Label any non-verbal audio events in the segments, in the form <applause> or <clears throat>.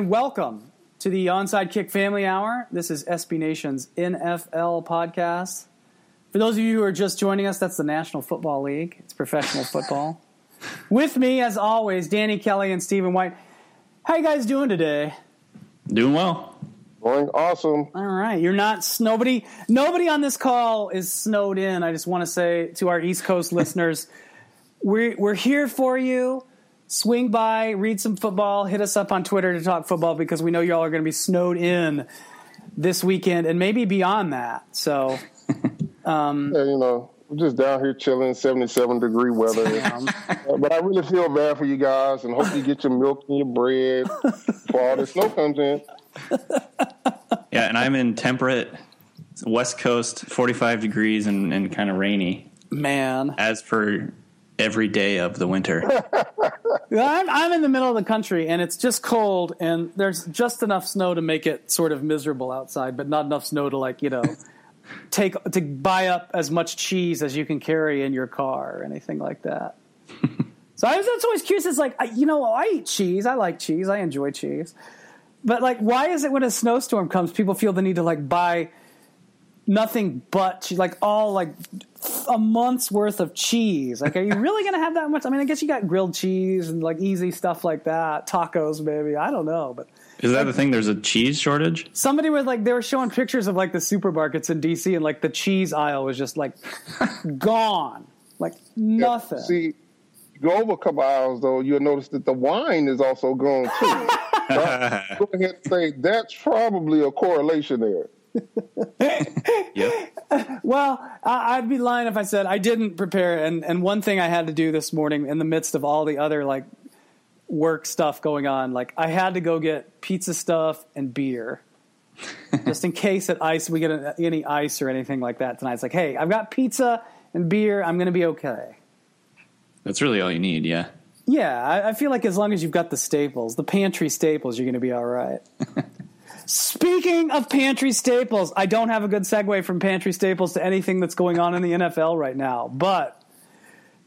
and welcome to the Onside Kick Family Hour. This is SB Nation's NFL podcast. For those of you who are just joining us, that's the National Football League. It's professional football. <laughs> With me, as always, Danny Kelly and Stephen White. How you guys doing today? Doing well. Going awesome. All right, you're not nobody. Nobody on this call is snowed in. I just want to say to our East Coast <laughs> listeners, we're we're here for you swing by, read some football, hit us up on Twitter to talk football because we know y'all are going to be snowed in this weekend and maybe beyond that. So, <laughs> um, yeah, you know, we're just down here chilling, 77 degree weather. <laughs> uh, but I really feel bad for you guys and hope you get your milk and your bread before all the snow comes in. <laughs> Yeah, and I'm in temperate West Coast, 45 degrees and, and kind of rainy. Man. As for every day of the winter. <laughs> I'm, I'm in the middle of the country and it's just cold and there's just enough snow to make it sort of miserable outside, but not enough snow to like, you know, <laughs> take to buy up as much cheese as you can carry in your car or anything like that. <laughs> so I was always curious. It's like, I, you know, I eat cheese. I like cheese. I enjoy cheese. But like, why is it when a snowstorm comes, people feel the need to like buy nothing but like all like a month's worth of cheese. Like, are you really going to have that much? I mean, I guess you got grilled cheese and like easy stuff like that, tacos maybe. I don't know, but is that like, the thing? There's a cheese shortage. Somebody was like, they were showing pictures of like the supermarkets in DC, and like the cheese aisle was just like <laughs> gone, like nothing. Yeah, see, go over a couple aisles though, you'll notice that the wine is also gone too. <laughs> go ahead and say that's probably a correlation there. Yeah. Well, I'd be lying if I said I didn't prepare. And, and one thing I had to do this morning in the midst of all the other like work stuff going on, like I had to go get pizza stuff and beer. <laughs> just in case at ice we get any ice or anything like that tonight. It's like, hey, I've got pizza and beer. I'm going to be okay. That's really all you need, yeah. Yeah, I, I feel like as long as you've got the staples, the pantry staples, you're going to be all right. <laughs> Speaking of pantry staples, I don't have a good segue from pantry staples to anything that's going on in the NFL right now. But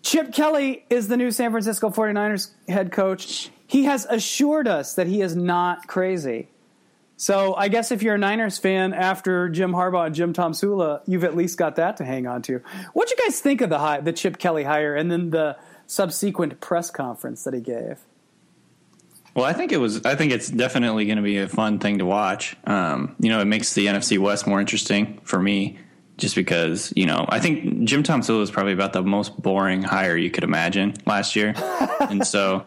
Chip Kelly is the new San Francisco 49ers head coach. He has assured us that he is not crazy. So I guess if you're a Niners fan after Jim Harbaugh and Jim Tomsula, you've at least got that to hang on to. What do you guys think of the the Chip Kelly hire and then the subsequent press conference that he gave? Well, I think it was. I think it's definitely going to be a fun thing to watch. Um, you know, it makes the NFC West more interesting for me, just because you know I think Jim Tomsula was probably about the most boring hire you could imagine last year, <laughs> and so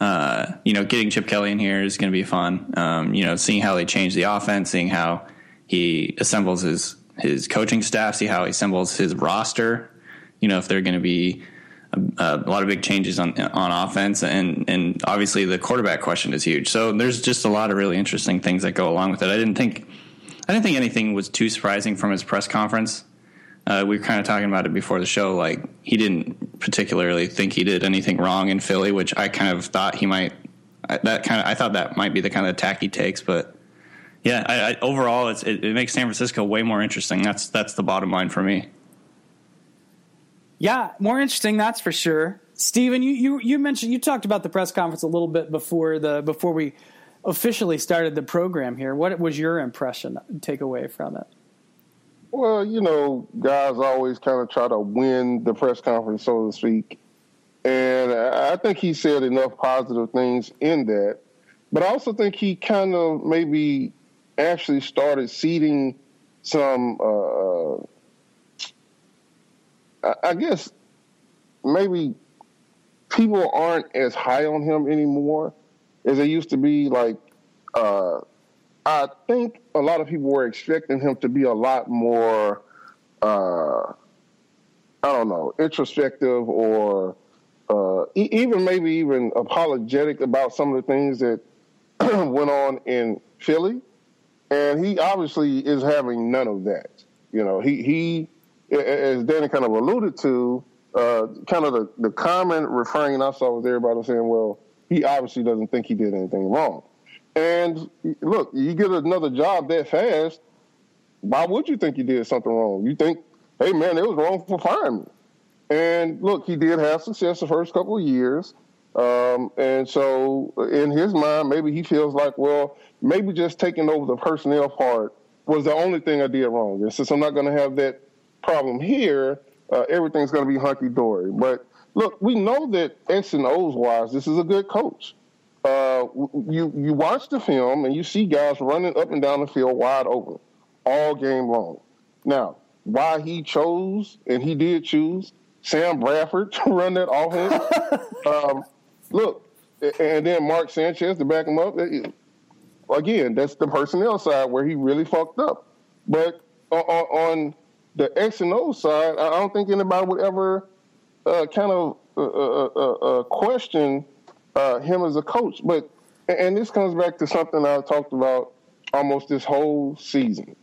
uh, you know, getting Chip Kelly in here is going to be fun. Um, you know, seeing how they change the offense, seeing how he assembles his his coaching staff, see how he assembles his roster. You know, if they're going to be a, a lot of big changes on on offense, and and obviously the quarterback question is huge. So there's just a lot of really interesting things that go along with it. I didn't think I didn't think anything was too surprising from his press conference. Uh, we were kind of talking about it before the show. Like he didn't particularly think he did anything wrong in Philly, which I kind of thought he might. That kind of I thought that might be the kind of attack he takes, but yeah, I, I, overall, it, it makes San Francisco way more interesting. That's that's the bottom line for me. Yeah, more interesting, that's for sure. Stephen, you, you, you mentioned you talked about the press conference a little bit before the before we officially started the program here. What was your impression takeaway from it? Well, you know, guys always kind of try to win the press conference, so to speak. And I think he said enough positive things in that. But I also think he kind of maybe actually started seeding some uh, I guess maybe people aren't as high on him anymore as they used to be. Like, uh, I think a lot of people were expecting him to be a lot more, uh, I don't know, introspective or uh, e- even maybe even apologetic about some of the things that <clears throat> went on in Philly. And he obviously is having none of that. You know, he he as Danny kind of alluded to, uh, kind of the, the common refrain I saw was everybody saying, well, he obviously doesn't think he did anything wrong. And look, you get another job that fast, why would you think you did something wrong? You think, hey, man, it was wrong for firing me. And look, he did have success the first couple of years. Um, and so, in his mind, maybe he feels like, well, maybe just taking over the personnel part was the only thing I did wrong. And since I'm not going to have that problem here, uh, everything's going to be hunky dory. But look, we know that X and O's wise, this is a good coach. Uh, you you watch the film and you see guys running up and down the field wide open all game long. Now, why he chose and he did choose Sam Bradford <laughs> to run that offense. <laughs> um, look, and then Mark Sanchez to back him up. Again, that's the personnel side where he really fucked up. But on, the X and O side, I don't think anybody would ever uh, kind of uh, uh, uh, uh question uh, him as a coach. But and this comes back to something I talked about almost this whole season.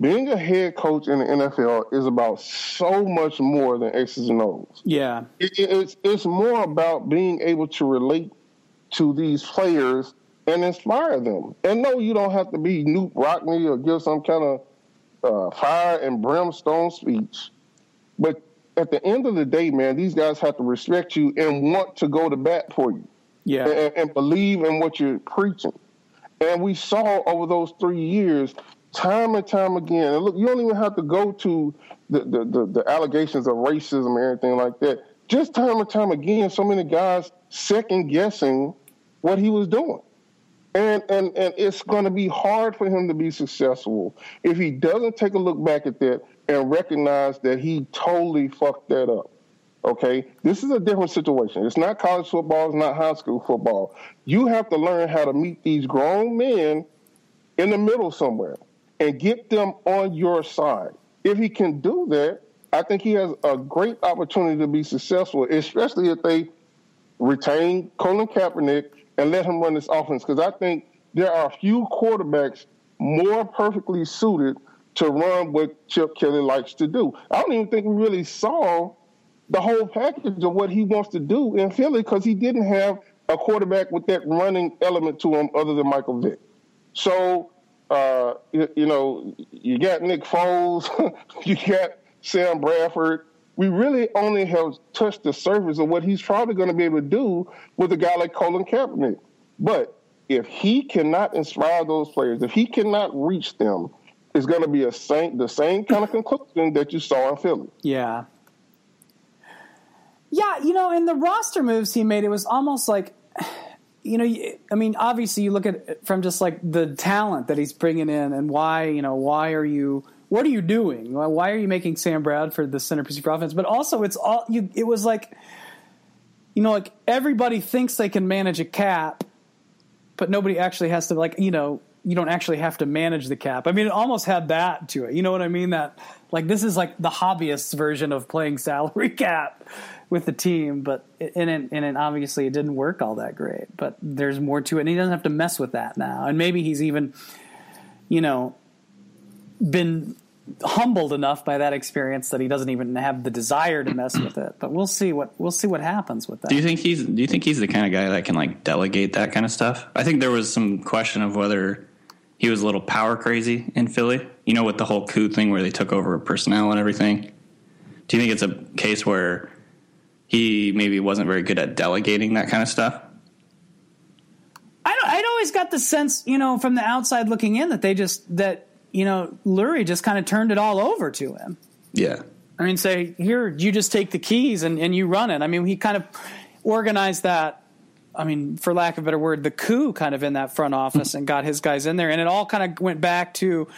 Being a head coach in the NFL is about so much more than X's and O's. Yeah, it, it's it's more about being able to relate to these players and inspire them. And no, you don't have to be Knute Rockney or give some kind of uh, fire and brimstone speech, but at the end of the day, man, these guys have to respect you and want to go to bat for you. Yeah. And, and believe in what you're preaching. And we saw over those three years, time and time again, and look, you don't even have to go to the, the, the, the allegations of racism or anything like that. Just time and time again, so many guys second guessing what he was doing. And, and and it's going to be hard for him to be successful if he doesn't take a look back at that and recognize that he totally fucked that up. Okay, this is a different situation. It's not college football. It's not high school football. You have to learn how to meet these grown men in the middle somewhere and get them on your side. If he can do that, I think he has a great opportunity to be successful, especially if they retain Colin Kaepernick and let him run this offense. Because I think there are a few quarterbacks more perfectly suited to run what Chip Kelly likes to do. I don't even think we really saw the whole package of what he wants to do in Philly because he didn't have a quarterback with that running element to him other than Michael Vick. So, uh, you, you, know, you got Nick Foles, <laughs> you got Sam Bradford. We really only have touched the surface of what he's probably going to be able to do with a guy like Colin Kaepernick. But if he cannot inspire those players, if he cannot reach them, it's going to be a same, the same kind of <laughs> conclusion that you saw in Philly. Yeah. Yeah, you know, in the roster moves he made, it was almost like, <sighs> you know, I mean, obviously you look at from just like the talent that he's bringing in and why, you know, why are you, what are you doing? Why are you making Sam Bradford the centerpiece of your offense? But also, it's all you. It was like, you know, like everybody thinks they can manage a cap, but nobody actually has to like, you know, you don't actually have to manage the cap. I mean, it almost had that to it. You know what I mean? That like this is like the hobbyist's version of playing salary <laughs> cap with the team, but and it, and it obviously it didn't work all that great. But there's more to it, and he doesn't have to mess with that now. And maybe he's even, you know, been humbled enough by that experience that he doesn't even have the desire to mess with it. But we'll see what we'll see what happens with that. Do you think he's Do you think he's the kind of guy that can like delegate that kind of stuff? I think there was some question of whether he was a little power crazy in Philly. You know, with the whole coup thing where they took over personnel and everything. Do you think it's a case where he maybe wasn't very good at delegating that kind of stuff? I I'd always got the sense, you know, from the outside looking in, that they just that you know Lurie just kind of turned it all over to him. Yeah. I mean, say here, you just take the keys and, and you run it. I mean, he kind of organized that I mean, for lack of a better word, the coup kind of in that front office and got his guys in there. And it all kind of went back to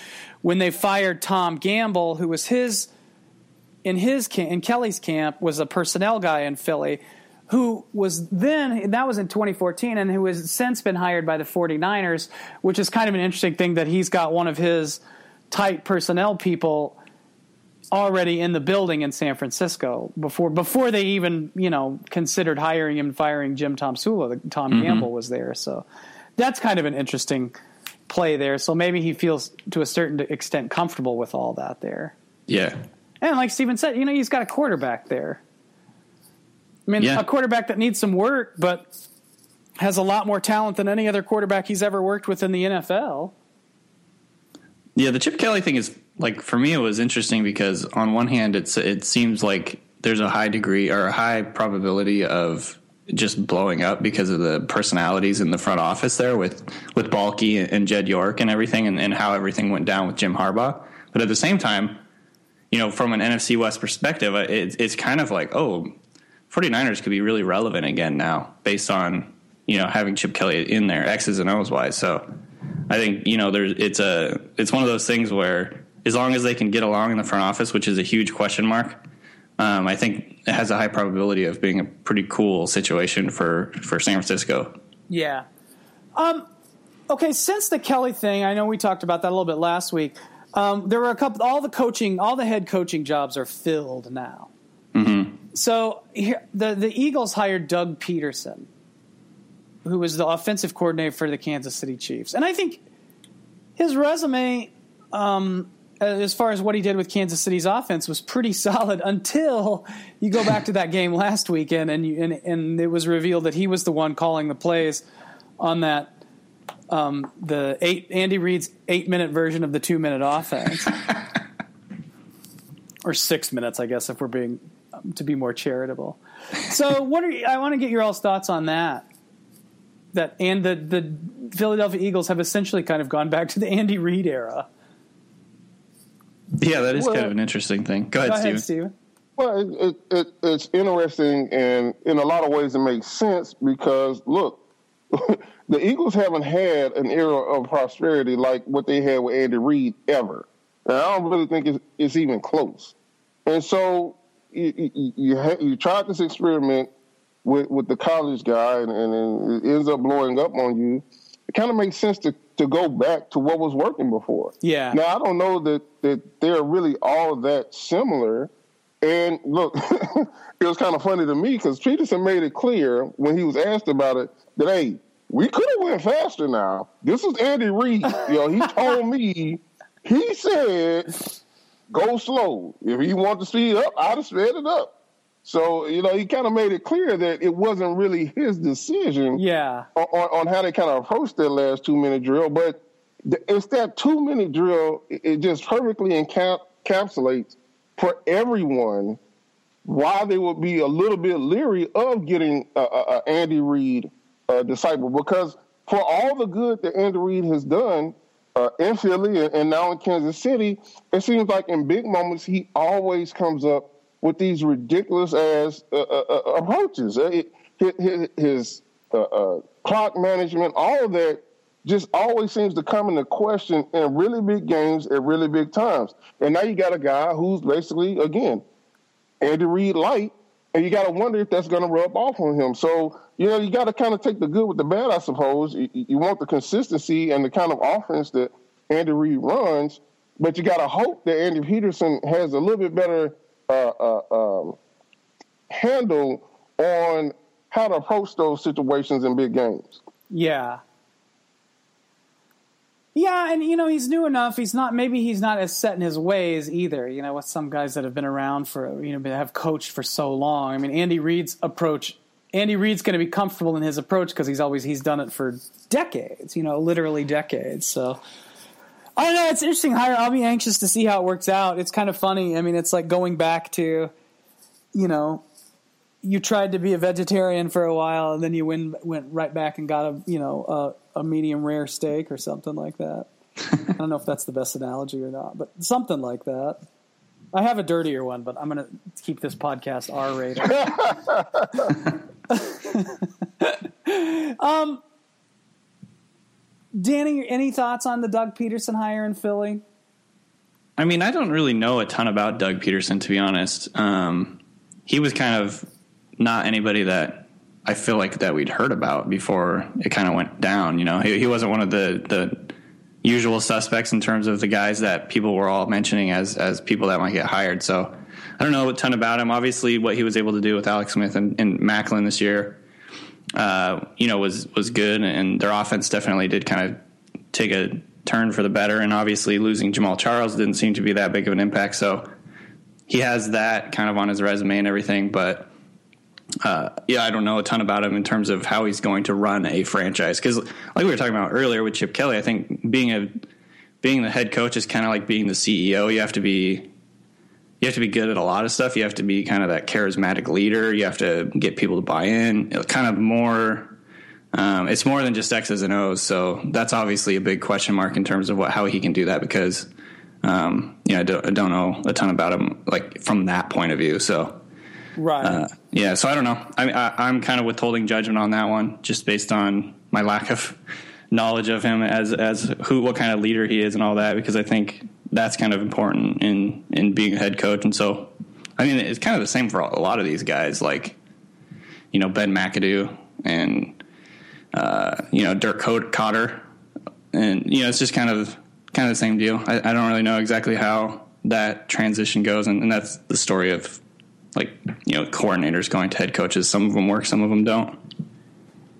when they fired Tom Gamble, who was his in his in Kelly's camp was a personnel guy in Philly who was then that was in 2014 and who has since been hired by the 49ers, which is kind of an interesting thing that he's got one of his tight personnel people already in the building in San Francisco before before they even you know considered hiring him and firing Jim Tomsula. Tom mm-hmm. Gamble was there, so that's kind of an interesting play there. So maybe he feels to a certain extent comfortable with all that there. Yeah, and like Stephen said, you know he's got a quarterback there. I mean, yeah. a quarterback that needs some work, but has a lot more talent than any other quarterback he's ever worked with in the NFL. Yeah, the Chip Kelly thing is like for me it was interesting because on one hand it's it seems like there's a high degree or a high probability of just blowing up because of the personalities in the front office there with with Baalke and Jed York and everything, and, and how everything went down with Jim Harbaugh. But at the same time, you know, from an NFC West perspective, it, it's kind of like, oh, 49ers could be really relevant again now based on, you know, having Chip Kelly in there, X's and O's wise. So I think, you know, there's, it's a, it's one of those things where as long as they can get along in the front office, which is a huge question mark, um, I think it has a high probability of being a pretty cool situation for, for San Francisco. Yeah. Um, okay. Since the Kelly thing, I know we talked about that a little bit last week. Um, there were a couple. All the coaching, all the head coaching jobs are filled now. Mm-hmm. So here, the the Eagles hired Doug Pederson, who was the offensive coordinator for the Kansas City Chiefs, and I think his resume, um, as far as what he did with Kansas City's offense, was pretty <laughs> solid until you go back to that game last weekend, and you, and, and it was revealed that he was the one calling the plays on that um, the eight Andy Reid's eight minute version of the two minute offense, <laughs> or six minutes, I guess, if we're being to be more charitable. So, what are you, I want to get your all's thoughts on that? That and the the Philadelphia Eagles have essentially kind of gone back to the Andy Reid era. Yeah, that is well, kind of an interesting thing. Go ahead, go ahead Stephen. Well, it, it, it, it's interesting, and in a lot of ways, it makes sense because look, <laughs> the Eagles haven't had an era of prosperity like what they had with Andy Reid ever. And I don't really think it's, it's even close. And so you you, you, ha- you tried this experiment with, with the college guy, and, and it ends up blowing up on you. It kind of makes sense to, to go back to what was working before. Yeah. Now I don't know that that they're really all that similar. And look, <laughs> it was kind of funny to me because Pederson made it clear when he was asked about it that hey, we could have went faster now. This is Andy Reid. <laughs> You know, he told me, he said, go slow. If he wanted to speed up, I'd have sped it up. So, you know, he kind of made it clear that it wasn't really his decision yeah. on, on how they kind of approached that last two minute drill. But it's that two minute drill, it just perfectly encapsulates for everyone why they would be a little bit leery of getting uh, uh, Andy Reid uh, disciple because for all the good that Andy Reid has done uh, in Philly and, now in Kansas City, it seems like in big moments he always comes up with these ridiculous ass uh, uh, uh approaches. Uh, his, his clock management, all that, just always seems to come into question in really big games at really big times. And now you got a guy who's basically again Andy Reid light, and you got to wonder if that's going to rub off on him. So you know, you got to kind of take the good with the bad, I suppose. You, you, want the consistency and the kind of offense that Andy Reid runs, but you got to hope that Andy Pederson has a little bit better uh, uh, um, handle on how to approach those situations in big games. Yeah. Yeah, and you know he's new enough. He's not maybe he's not as set in his ways either. You know, with some guys that have been around for you know have coached for so long. I mean, Andy Reid's approach Andy Reid's going to be comfortable in his approach because he's always he's done it for decades, you know, literally decades. So I don't know. It's interesting hire. I'll be anxious to see how it works out. It's kind of funny. I mean, it's like going back to, you know, you tried to be a vegetarian for a while and then you went went right back and got a you know a, a medium rare steak or something like that. <laughs> I don't know if that's the best analogy or not, but something like that. I have a dirtier one, but I'm going to keep this podcast R rated. <laughs> <laughs> um, Danny, any thoughts on the Doug Pederson hire in Philly? I mean, I don't really know a ton about Doug Pederson, to be honest. Um, he was kind of not anybody that I feel like that we'd heard about before it kind of went down. You know, he, he wasn't one of the the usual suspects in terms of the guys that people were all mentioning as as people that might get hired. So I don't know a ton about him. Obviously, what he was able to do with Alex Smith and, and Maclin this year, uh, you know, was was good, and their offense definitely did kind of take a turn for the better. And obviously, losing Jamaal Charles didn't seem to be that big of an impact. So he has that kind of on his resume and everything, but. Uh, yeah, I don't know a ton about him in terms of how he's going to run a franchise because, like we were talking about earlier with Chip Kelly, I think being a being the head coach is kind of like being the CEO. You have to be you have to be good at a lot of stuff. You have to be kind of that charismatic leader. You have to get people to buy in. It's kind of more. Um, it's more than just X's and O's. So that's obviously a big question mark in terms of what how he can do that because um, yeah, I don't, I don't know a ton about him like from that point of view. So Right. uh, yeah, so I don't know. I, I, I'm kind of withholding judgment on that one, just based on my lack of knowledge of him as as who what kind of leader he is and all that, because I think that's kind of important in in being a head coach. And so, I mean, it's kind of the same for a lot of these guys, like you know Ben McAdoo and uh, you know Dirk Cot- Koetter, and you know it's just kind of kind of the same deal. I, I don't really know exactly how that transition goes, and, and that's the story of like you know coordinators going to head coaches. Some of them work, some of them don't.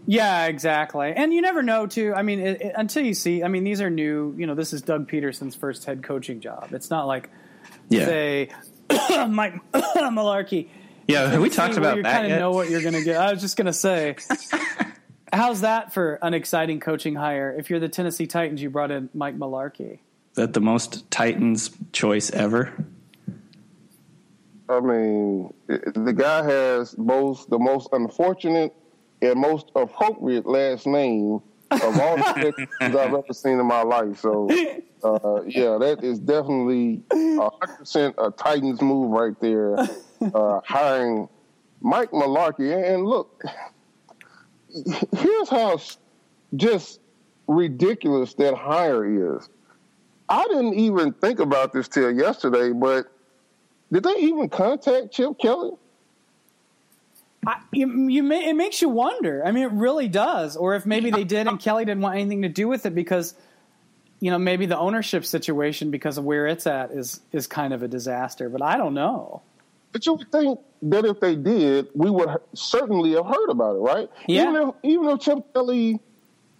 Yeah, exactly. And you never know, too. I mean, it, it, until you see, I mean, these are new. You know, this is Doug Pederson's first head coaching job. It's not like Yeah, say <coughs> Mike <coughs> Mularkey. yeah. Have we talked about you that You kind of know what you're going to get. I was just going to say, <laughs> how's that for an exciting coaching hire? If you're the Tennessee Titans, you brought in Mike Mularkey. that the most Titans choice ever. I mean, the guy has both the most unfortunate and most appropriate last name of all the <laughs> Texans I've ever seen in my life. So, uh, yeah, that is definitely a hundred percent a Titans move right there. Uh, hiring Mike Mularkey, and look, here's how just ridiculous that hire is. I didn't even think about this till yesterday, but did they even contact Chip Kelly? I, you, you may, it makes you wonder. I mean, it really does. Or if maybe they did and Kelly didn't want anything to do with it because, you know, maybe the ownership situation because of where it's at is is kind of a disaster. But I don't know. But you would think that if they did, we would certainly have heard about it, right? Yeah. Even if even if Chip Kelly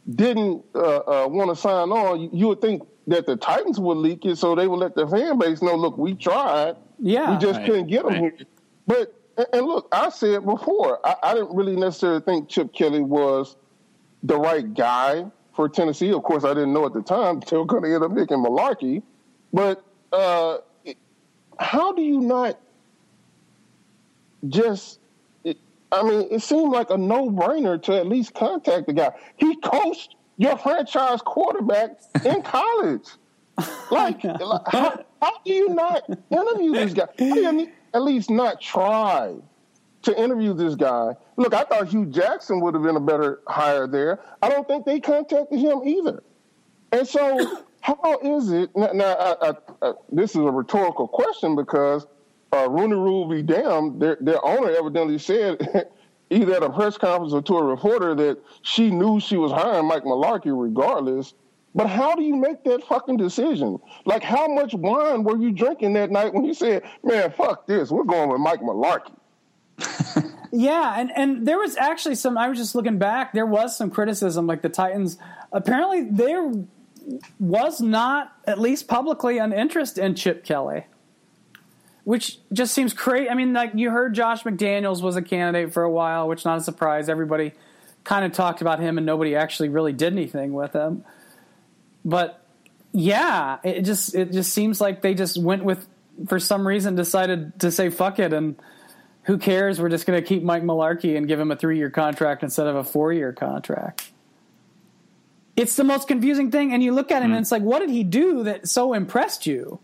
didn't uh, uh, want to sign on, you, you would think that the Titans would leak it, so they would let the fan base know, look, we tried, Yeah. we just Right, couldn't get them right. here. But and- and look, I said before, I, I didn't really necessarily think Chip Kelly was the right guy for Tennessee. Of course, I didn't know at the time they were going to end up making Mularkey. But uh, how do you not just? It, I mean, it seemed like a no-brainer to at least contact the guy. He coached your franchise quarterback in <laughs> college. Like, <laughs> like, how, how do you not interview this guy? How do you at least not try to interview this guy? Look, I thought Hue Jackson would have been a better hire there. I don't think they contacted him either. And so, <coughs> how is it now? now I, I, I, this is a rhetorical question because uh, Rooney Rule be damned. Their, their owner evidently said, <laughs> either at a press conference or to a reporter, that she knew she was hiring Mike Mularkey regardless. But how do you make that fucking decision? Like, how much wine were you drinking that night when you said, "Man, fuck this, we're going with Mike Mularkey"? <laughs> Yeah, and, and there was actually some. I was just looking back. There was some criticism, like the Titans. Apparently, there was not, at least publicly, an interest in Chip Kelly, which just seems crazy. I mean, like you heard, Josh McDaniels was a candidate for a while, which not a surprise. Everybody kind of talked about him, and nobody actually really did anything with him. But yeah, it just it just seems like they just went with, for some reason, decided to say fuck it and who cares? We're just going to keep Mike Mularkey and give him a three year contract instead of a four year contract. It's the most confusing thing. And you look at him and mm-hmm. it's like, what did he do that so impressed you?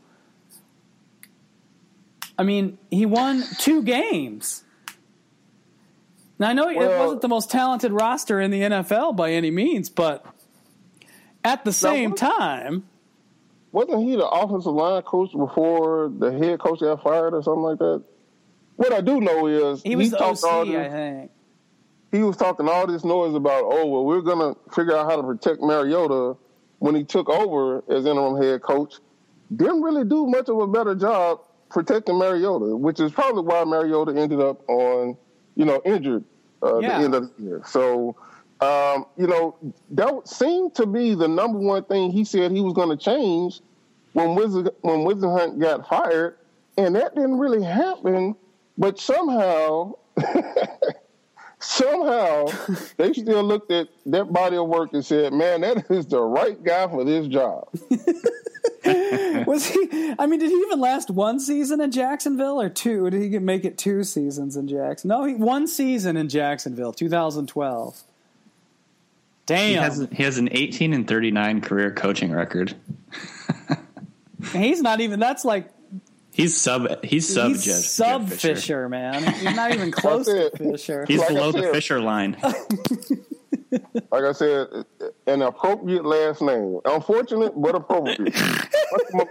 I mean, he won two games. Now, I know it wasn't the most talented roster in the NFL by any means, but at the same what- time, Wasn't he the offensive line coach before the head coach got fired or something like that? What I do know is he was the OC, all I think. he was talking all this noise about, oh, well, we're going to figure out how to protect Mariota when he took over as interim head coach. Didn't really do much of a better job protecting Mariota, which is probably why Mariota ended up on, you know, injured uh, Yeah. the end of the year. So, um, you know, that seemed to be the number one thing he said he was going to change when Wizard, when Whisenhunt got fired, and that didn't really happen. But somehow, <laughs> somehow, they still looked at that body of work and said, "Man, that is the right guy for this job." <laughs> Was he? I mean, did he even last one season in Jacksonville or two? Did he make it two seasons in Jackson? No, he one season in Jacksonville, 2012. Damn, He has, he has an 18 and 39 career coaching record. he's not even. That's like He's sub. He's sub. he's Jeff, sub Jeff Fisher. man. He's not even <laughs> close to. Fisher. He's Like I below the said- Fisher line. <laughs> Like I said, an appropriate last name. Unfortunate, but appropriate. <laughs> What's my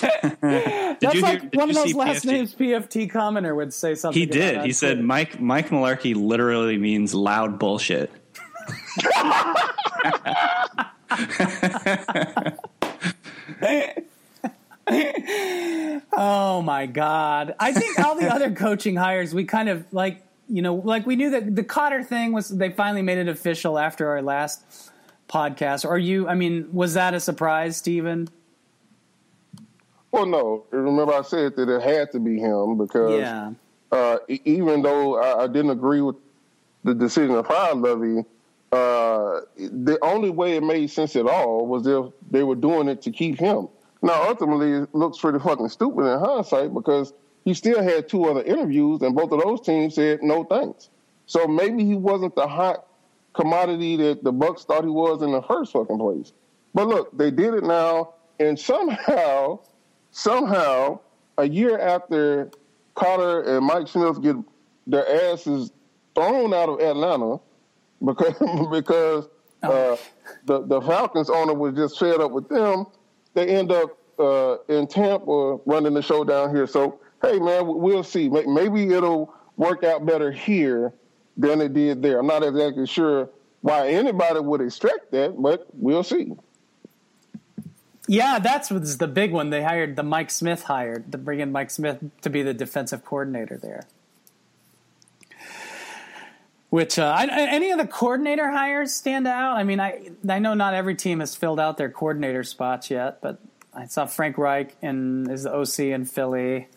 Did That's you like hear? One of those last PFT? names PFT commenter would say something. He about did. on He said Mike Mike Mularkey literally means loud bullshit. <laughs> Oh my god! I think all the other coaching hires we kind of like. You know, like we knew that the Koetter thing was. They finally made it official after our last podcast. Are you? I mean, was that a surprise, Stephen? Well, no. Remember, I said that it had to be him because Yeah. uh, even though I, I didn't agree with the decision of fire Lovie, uh, the only way it made sense at all was if they were doing it to keep him. Now, ultimately, it looks pretty fucking stupid in hindsight because he still had two other interviews, and both of those teams said no thanks. So maybe he wasn't the hot commodity that the Bucks thought he was in the first fucking place. But look, they did it now, and somehow, somehow, a year after Koetter and Mike Smith get their asses thrown out of Atlanta because <laughs> because uh, the the Falcons owner was just fed up with them, they end up uh, in Tampa running the show down here. So hey, man, we'll see. Maybe it'll work out better here than it did there. I'm not exactly sure why anybody would expect that, but we'll see. Yeah, that's was the big one. They hired the Mike Smith hired to bring in Mike Smith to be the defensive coordinator there. Which uh, I, any of the coordinator hires stand out? I mean, I I know not every team has filled out their coordinator spots yet, but I saw Frank Reich and is the OC in Philly.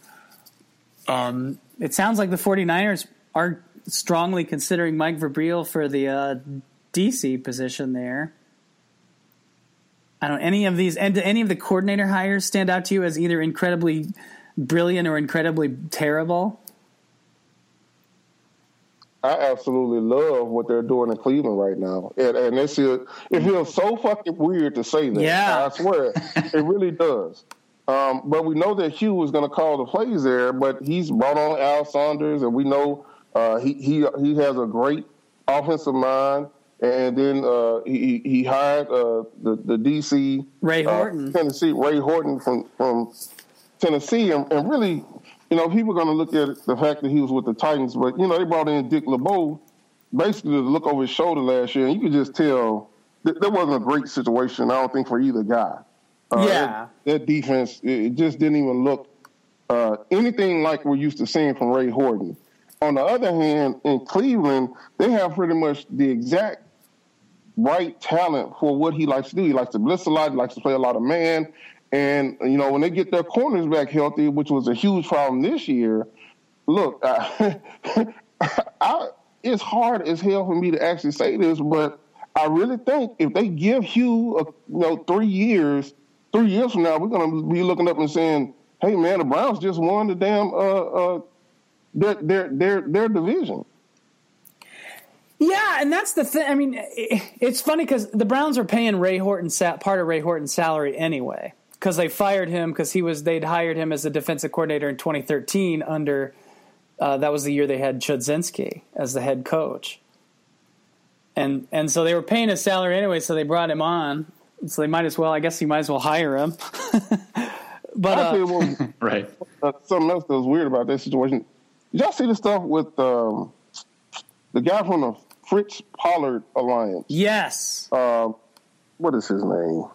Um, it sounds like the 49ers are strongly considering Mike Verbreel for the uh, DC position there. I don't any of these and do any of the coordinator hires stand out to you as either incredibly brilliant or incredibly terrible? I absolutely love what they're doing in Cleveland right now, and, and it's it feels so fucking weird to say that. Yeah. I swear <laughs> it really does. Um, but we know that Hue was going to call the plays there, but he's brought on Al Saunders, and we know uh, he he he has a great offensive mind. And then uh, he he hired uh, the the DC Ray uh, Horton. Tennessee Ray Horton from from Tennessee, and, and really, you know, people are going to look at the fact that he was with the Titans, but you know, they brought in Dick LeBeau basically to look over his shoulder last year, and you could just tell that that wasn't a great situation. I don't think for either guy. Uh, Yeah. that, that defense it it just didn't even look uh, anything like we're used to seeing from Ray Horton. On the other hand, in Cleveland, they have pretty much the exact right talent for what he likes to do. He likes to blitz a lot. He likes to play a lot of man. And you know, when they get their corners back healthy, which was a huge problem this year, look, I, <laughs> I, it's hard as hell for me to actually say this, but I really think if they give Hue, a, you know, three years, three years from now, we're going to be looking up and saying, "Hey, man, the Browns just won the damn uh, uh, their their their their division." Yeah, and that's the thing. I mean, it- it's funny because the Browns are paying Ray Horton part of Ray Horton's salary anyway because they fired him because he was they'd hired him as the defensive coordinator in 2013 under uh, that was the year they had Chudzinski as the head coach, and and so they were paying his salary anyway, so they brought him on. So they might as well, I guess, you might as well hire him. <laughs> but I uh, what, <laughs> Right. uh, something else that was weird about that situation. Did y'all see the stuff with um, the guy from the Fritz Pollard Alliance? yes, uh, what is his name?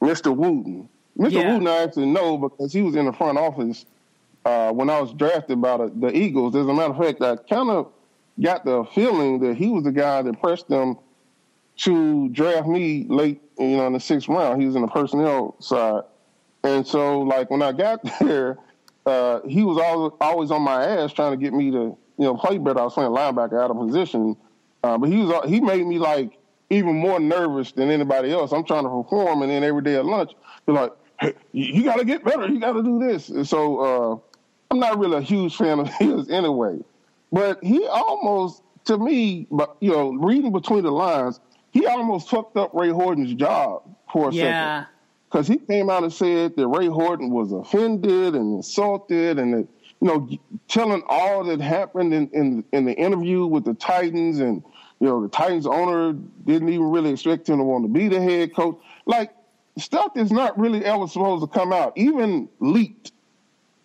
Mr. Wooten. Mr. Yeah. Wooten, I actually know because he was in the front office uh, when I was drafted by the, the Eagles. As a matter of fact, I kind of got the feeling that he was the guy that pressed them to draft me late, you know, in the sixth round. He was in the personnel side. And so, like, when I got <laughs> there, uh, he was always, always on my ass trying to get me to, you know, play better. I was playing linebacker out of position. Uh, but he was he made me like even more nervous than anybody else. I'm trying to perform, and then every day at lunch, they're like, hey, you got to get better. You got to do this. And so uh, I'm not really a huge fan of <laughs> his anyway. But he almost, to me, but you know, reading between the lines, he almost fucked up Ray Horton's job for a yeah. second. Because he came out and said that Ray Horton was offended and insulted and that, you know, telling all that happened in, in, in the interview with the Titans and, you know, the Titans owner didn't even really expect him to want to be the head coach. Like, stuff is not really ever supposed to come out, even leaked.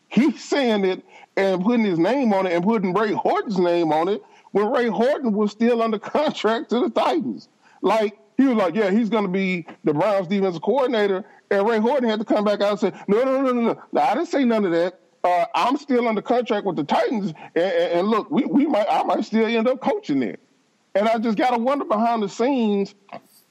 He's saying it and putting his name on it and putting Ray Horton's name on it when Ray Horton was still under <laughs> contract to the Titans. Like, he was like, yeah, he's going to be the Browns defensive coordinator. And Ray Horton had to come back out and say, no, no, no, no, no. I didn't say none of that. Uh, I'm still under contract with the Titans. And, and, look, we, we might, I might still end up coaching there. And I just got to wonder behind the scenes,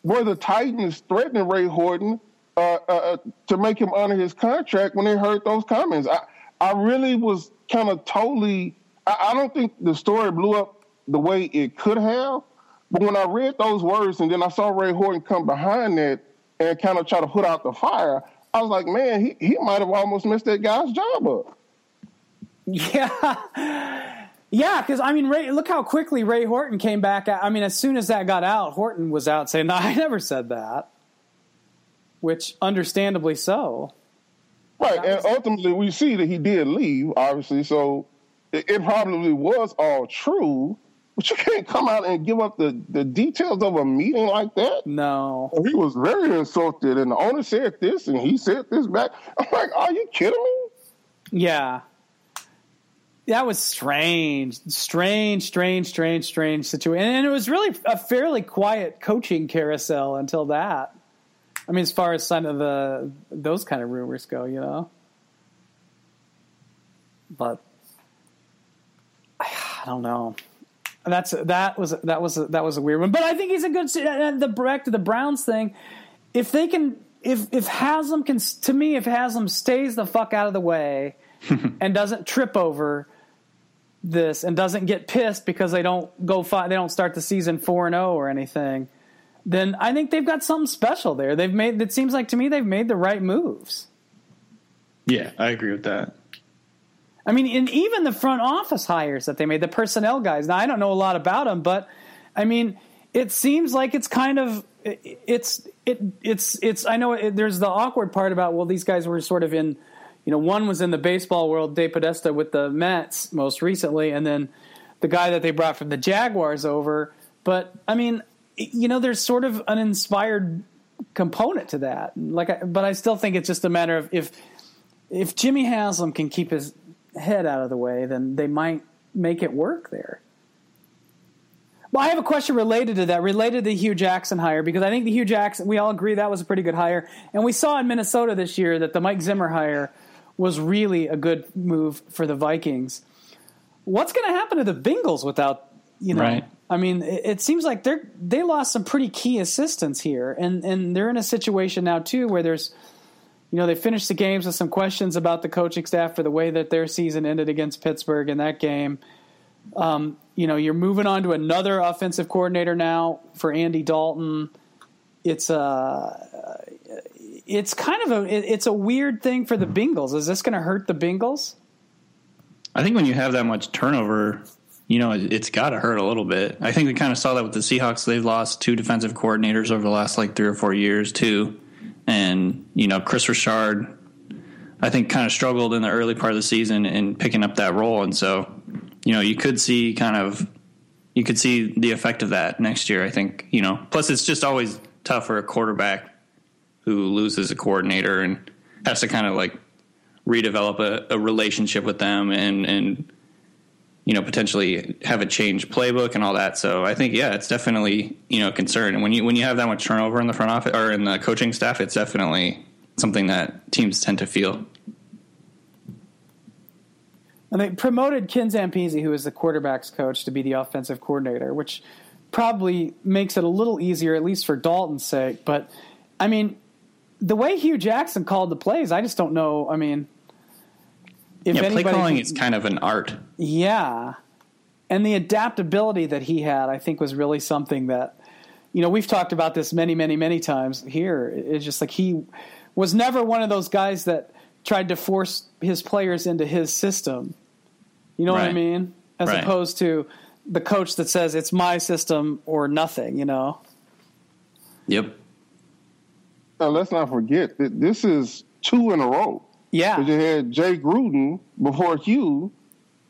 were the Titans threatening Ray Horton uh, uh, uh, to make him honor his contract when they heard those comments? I, I really was kind of totally, I, I don't think the story blew up the way it could have. But when I read those words and then I saw Ray Horton come behind that and kind of try to put out the fire, I was like, man, he, he might have almost messed that guy's job up. <laughs> Yeah. Yeah, because I mean, Ray, look how quickly Ray Horton came back. I mean, as soon as that got out, Horton was out saying, "No, <laughs> I never said that," which, understandably so. Right, and ultimately, we see that he did leave, obviously. So it, it probably was all true. But you can't come out and give up the, the details of a meeting like that. No. He was very insulted, and the owner said this, and he said this back. I'm like, are you kidding me? Yeah. That was strange, strange, strange, strange, strange situation, and it was really a fairly quiet coaching carousel until that. I mean, as far as some of the those kind of rumors go, you know. But <sighs> I don't know. That's that was that was that was a weird one, but I think he's a good. Uh, the back to the Browns thing, if they can, if if Haslam can, to me, if Haslam stays the fuck out of the way <laughs> and doesn't trip over this and doesn't get pissed because they don't go fight, they don't start the season four and zero oh or anything, then I think they've got something special there. They've made. It seems like to me they've made the right moves. Yeah, I agree with that. I mean, and even the front office hires that they made, the personnel guys. Now, I don't know a lot about them, but I mean, it seems like it's kind of it's it it's it's. I know it, there's the awkward part about well, these guys were sort of in, you know, one was in the baseball world, DePodesta with the Mets most recently, and then the guy that they brought from the Jaguars over. But I mean, you know, there's sort of an inspired component to that. Like, but I still think it's just a matter of if if Jimmy Haslam can keep his head out of the way, then they might make it work there. Well, I have a question related to that, related to the Hue Jackson hire, because I think the Hue Jackson, we all agree that was a pretty good hire. And we saw in Minnesota this year that the Mike Zimmer hire was really a good move for the Vikings. What's going to happen to the Bengals without, you know, right. I mean, it, it seems like they're they lost some pretty key assistants here, and and they're in a situation now too where there's you know, they finished the games with some questions about the coaching staff for the way that their season ended against Pittsburgh in that game. Um, you know, you're moving on to another offensive coordinator now for Andy Dalton. It's a, uh, it's kind of a, it's a weird thing for the hmm. Bengals. Is this going to hurt the Bengals? I think when you have that much turnover, you know, it's got to hurt a little bit. I think we kind of saw that with the Seahawks. They've lost two defensive coordinators over the last like three or four years too. And, you know, Kris Richard, I think, kind of struggled in the early part of the season in picking up that role. And so, you know, you could see kind of, you could see the effect of that next year, I think, you know. Plus, it's just always tough for a quarterback who loses a coordinator and has to kind of like redevelop a, a relationship with them and, and, you know, potentially have a change playbook and all that. So I think, yeah, it's definitely, you know, a concern. And when you, when you have that much turnover in the front office or in the coaching staff, it's definitely something that teams tend to feel. And they promoted Ken Zampese, who is the quarterback's coach, to be the offensive coordinator, which probably makes it a little easier, at least for Dalton's sake. But I mean, the way Hue Jackson called the plays, I just don't know. I mean, if yeah, play calling is kind of an art. Yeah, and the adaptability that he had, I think, was really something that you know we've talked about this many, many, many times here. It's just like he was never one of those guys that tried to force his players into his system. You know right. what I mean? As right. opposed to the coach that says it's my system or nothing, you know? Yep. Let's not forget that this is two in a row. Yeah. Because you had Jay Gruden before Hue,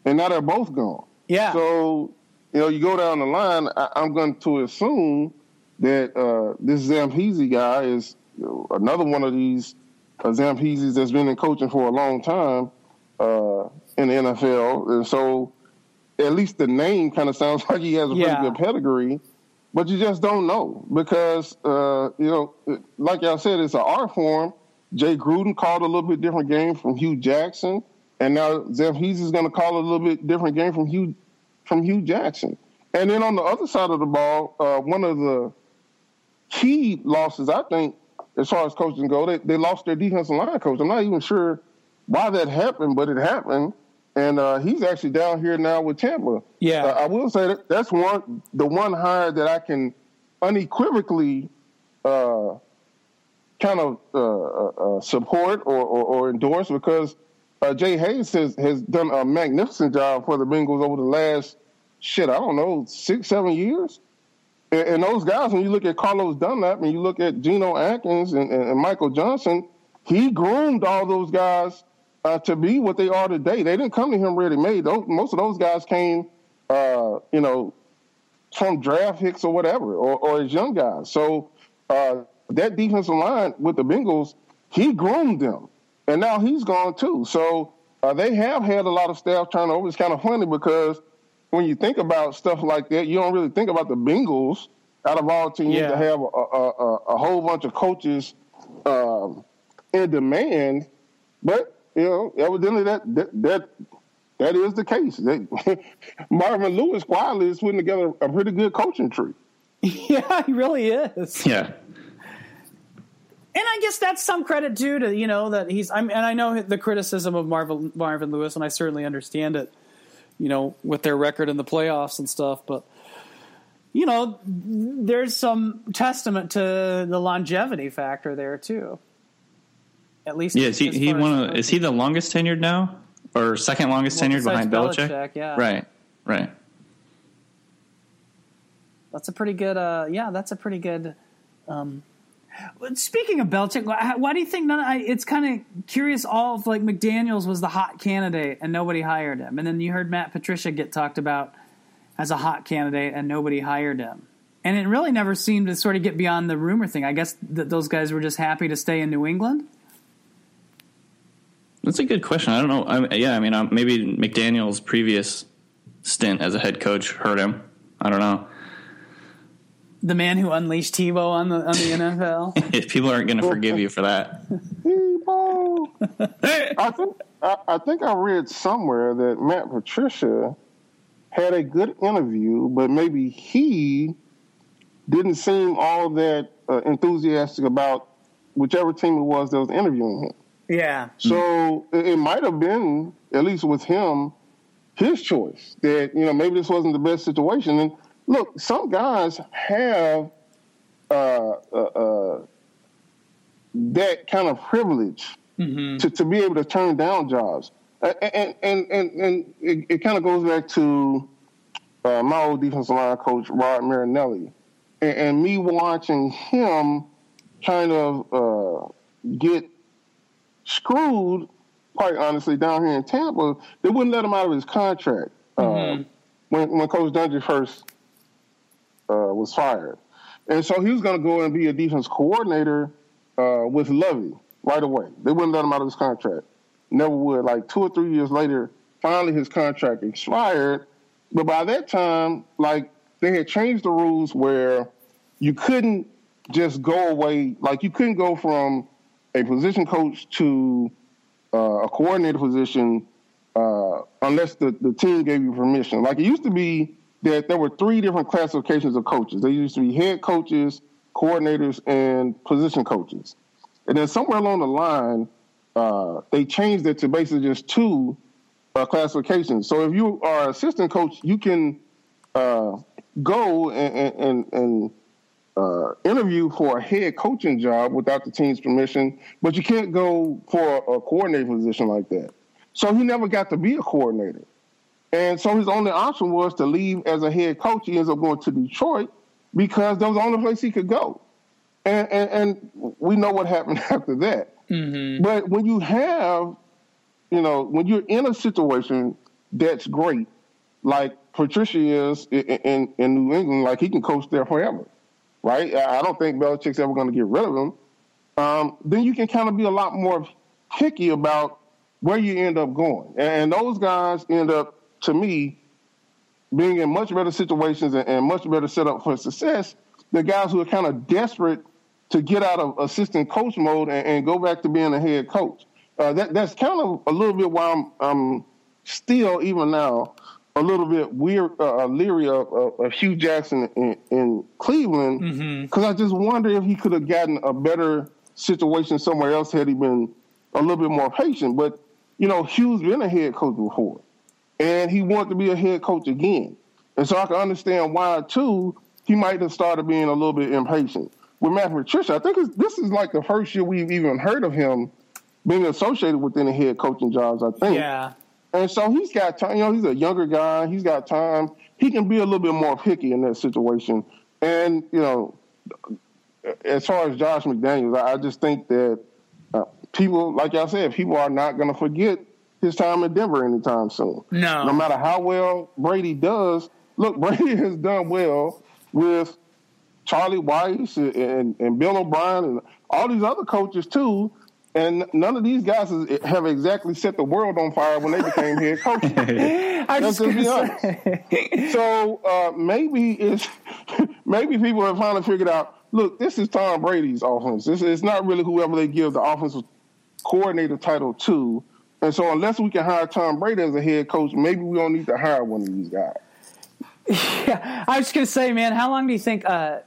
and now they're both gone. Yeah. So, you know, you go down the line, I, am going to assume that uh, this Zampese guy is you know, another one of these uh, that's been in coaching for a long time uh, in the NFL. And so at least the name kind of sounds <laughs> like he has a yeah. pretty good pedigree, but you just don't know because, uh, you know, like I said, it's an art form. Jay Gruden called a little bit different game from Hue Jackson, and now Zampese is going to call a little bit different game from Hue from Hue Jackson. And then on the other side of the ball, uh, one of the key losses, I think, as far as coaching go, they, they lost their defensive line coach. I'm not even sure why that happened, but it happened. And uh, he's actually down here now with Tampa. Yeah, uh, I will say that that's one the one hire that I can unequivocally uh, kind of uh, uh, uh, support or, or, or, endorse because Jay Hayes has, has done a magnificent job for the Bengals over the last shit I don't know six seven years. And, those guys, when you look at Carlos Dunlap and you look at Geno Atkins and, and, and Michael Johnson, he groomed all those guys uh, to be what they are today. They didn't come to him ready made. Those, most of those guys came, uh, you know, from draft picks or whatever, or, or as young guys. So uh, that defensive line with the Bengals, he groomed them, and now he's gone too. So uh, they have had a lot of staff turnover. It's kind of funny because when you think about stuff like that, you don't really think about the Bengals out of all teams yeah. to have a, a, a, a, whole bunch of coaches um, in demand. But you know, evidently that that that, that is the case. <laughs> Marvin Lewis quietly is putting together a pretty good coaching tree. <laughs> Yeah, he really is. Yeah. And I guess that's some credit too to you know that he's. I'm, and I know the criticism of Marvin Marvin Lewis, and I certainly understand it you know, with their record in the playoffs and stuff. But you know, there's some testament to the longevity factor there too. At least, yeah. Is he, he one of, is he the longest tenured now, or second longest well, tenured behind Belichick? Belichick? Yeah, right, right. That's a pretty good. Uh, yeah, that's a pretty good um, Speaking of Belichick, why do you think none? I, it's kind of curious. All of like McDaniels was the hot candidate and nobody hired him, and then you heard Matt Patricia get talked about as a hot candidate and nobody hired him. And it really never seemed to sort of get beyond the rumor thing. I guess that those guys were just happy to stay in New England. That's a good question. I don't know. I, yeah, I mean, um, maybe McDaniels' previous stint as a head coach hurt him. I don't know the man who unleashed Tebow on the on the <laughs> NFL. People aren't going to forgive you for that. Tebow. <laughs> I think I, I, think I read somewhere that Matt Patricia had a good interview, but maybe he didn't seem all that uh, enthusiastic about whichever team it was that was interviewing him. Yeah. So it, it might have been at least with him his choice that you know maybe this wasn't the best situation and look, some guys have uh, uh, uh, that kind of privilege mm-hmm. to, to be able to turn down jobs. And and and, and it, it kind of goes back to uh, my old defensive line coach Rod Marinelli, and, and me watching him kind of uh, get screwed. Quite honestly, down here in Tampa, they wouldn't let him out of his contract. Mm-hmm. Uh, when when Coach Dungy first uh, was fired. And so he was going to go and be a defense coordinator uh, with Lovie right away. They wouldn't let him out of his contract. Never would. Like two or three years later, finally his contract expired. But by that time, like they had changed the rules where you couldn't just go away. Like you couldn't go from a position coach to uh, a coordinator position uh, unless the, the team gave you permission. Like it used to be that there were three different classifications of coaches. There used to be head coaches, coordinators, and position coaches. And then somewhere along the line, uh, they changed it to basically just two uh, classifications. So if you are assistant coach, you can uh, go and, and, and uh, interview for a head coaching job without the team's permission, but you can't go for a, a coordinator position like that. So he never got to be a coordinator. And so his only option was to leave as a head coach. He ends up going to Detroit because that was the only place he could go. And, and, and we know what happened <laughs> after that. Mm-hmm. But when you have, you know, when you're in a situation that's great, like Patricia is in, in, in New England, like he can coach there forever, right? I don't think Belichick's ever going to get rid of him. Um, then you can kind of be a lot more picky about where you end up going. And those guys end up, to me, being in much better situations and, much better set up for success. The guys who are kind of desperate to get out of assistant coach mode and, and go back to being a head coach. Uh, that, that's kind of a little bit why I'm, I'm still, even now, a little bit weird, uh, leery of, of, of, Hue Jackson in, in Cleveland because mm-hmm. I just wonder if he could have gotten a better situation somewhere else had he been a little bit more patient. But you know, Hue's been a head coach before, and he wanted to be a head coach again, and so I can understand why too he might have started being a little bit impatient. With Matt Patricia, I think this is like the first year we've even heard of him being associated with any head coaching jobs. I think. Yeah. And so he's got time. You know, he's a younger guy. He's got time. He can be a little bit more picky in that situation. And you know, as far as Josh McDaniels, I just think that uh, people, like I said, people are not going to forget his time in Denver anytime soon. No. No matter how well Brady does, look, <laughs> Brady has done well with Charlie Weis and, and, and Bill O'Brien and all these other coaches too. And none of these guys have exactly set the world on fire when they became head coaches. <laughs> I just be honest. so uh, maybe it's <laughs> maybe people have finally figured out. Look, this is Tom Brady's offense. This is not really whoever they give the offensive coordinator title to. And so, unless we can hire Tom Brady as a head coach, maybe we don't need to hire one of these guys. <laughs> Yeah, I was just gonna say, man, how long do you think? Uh,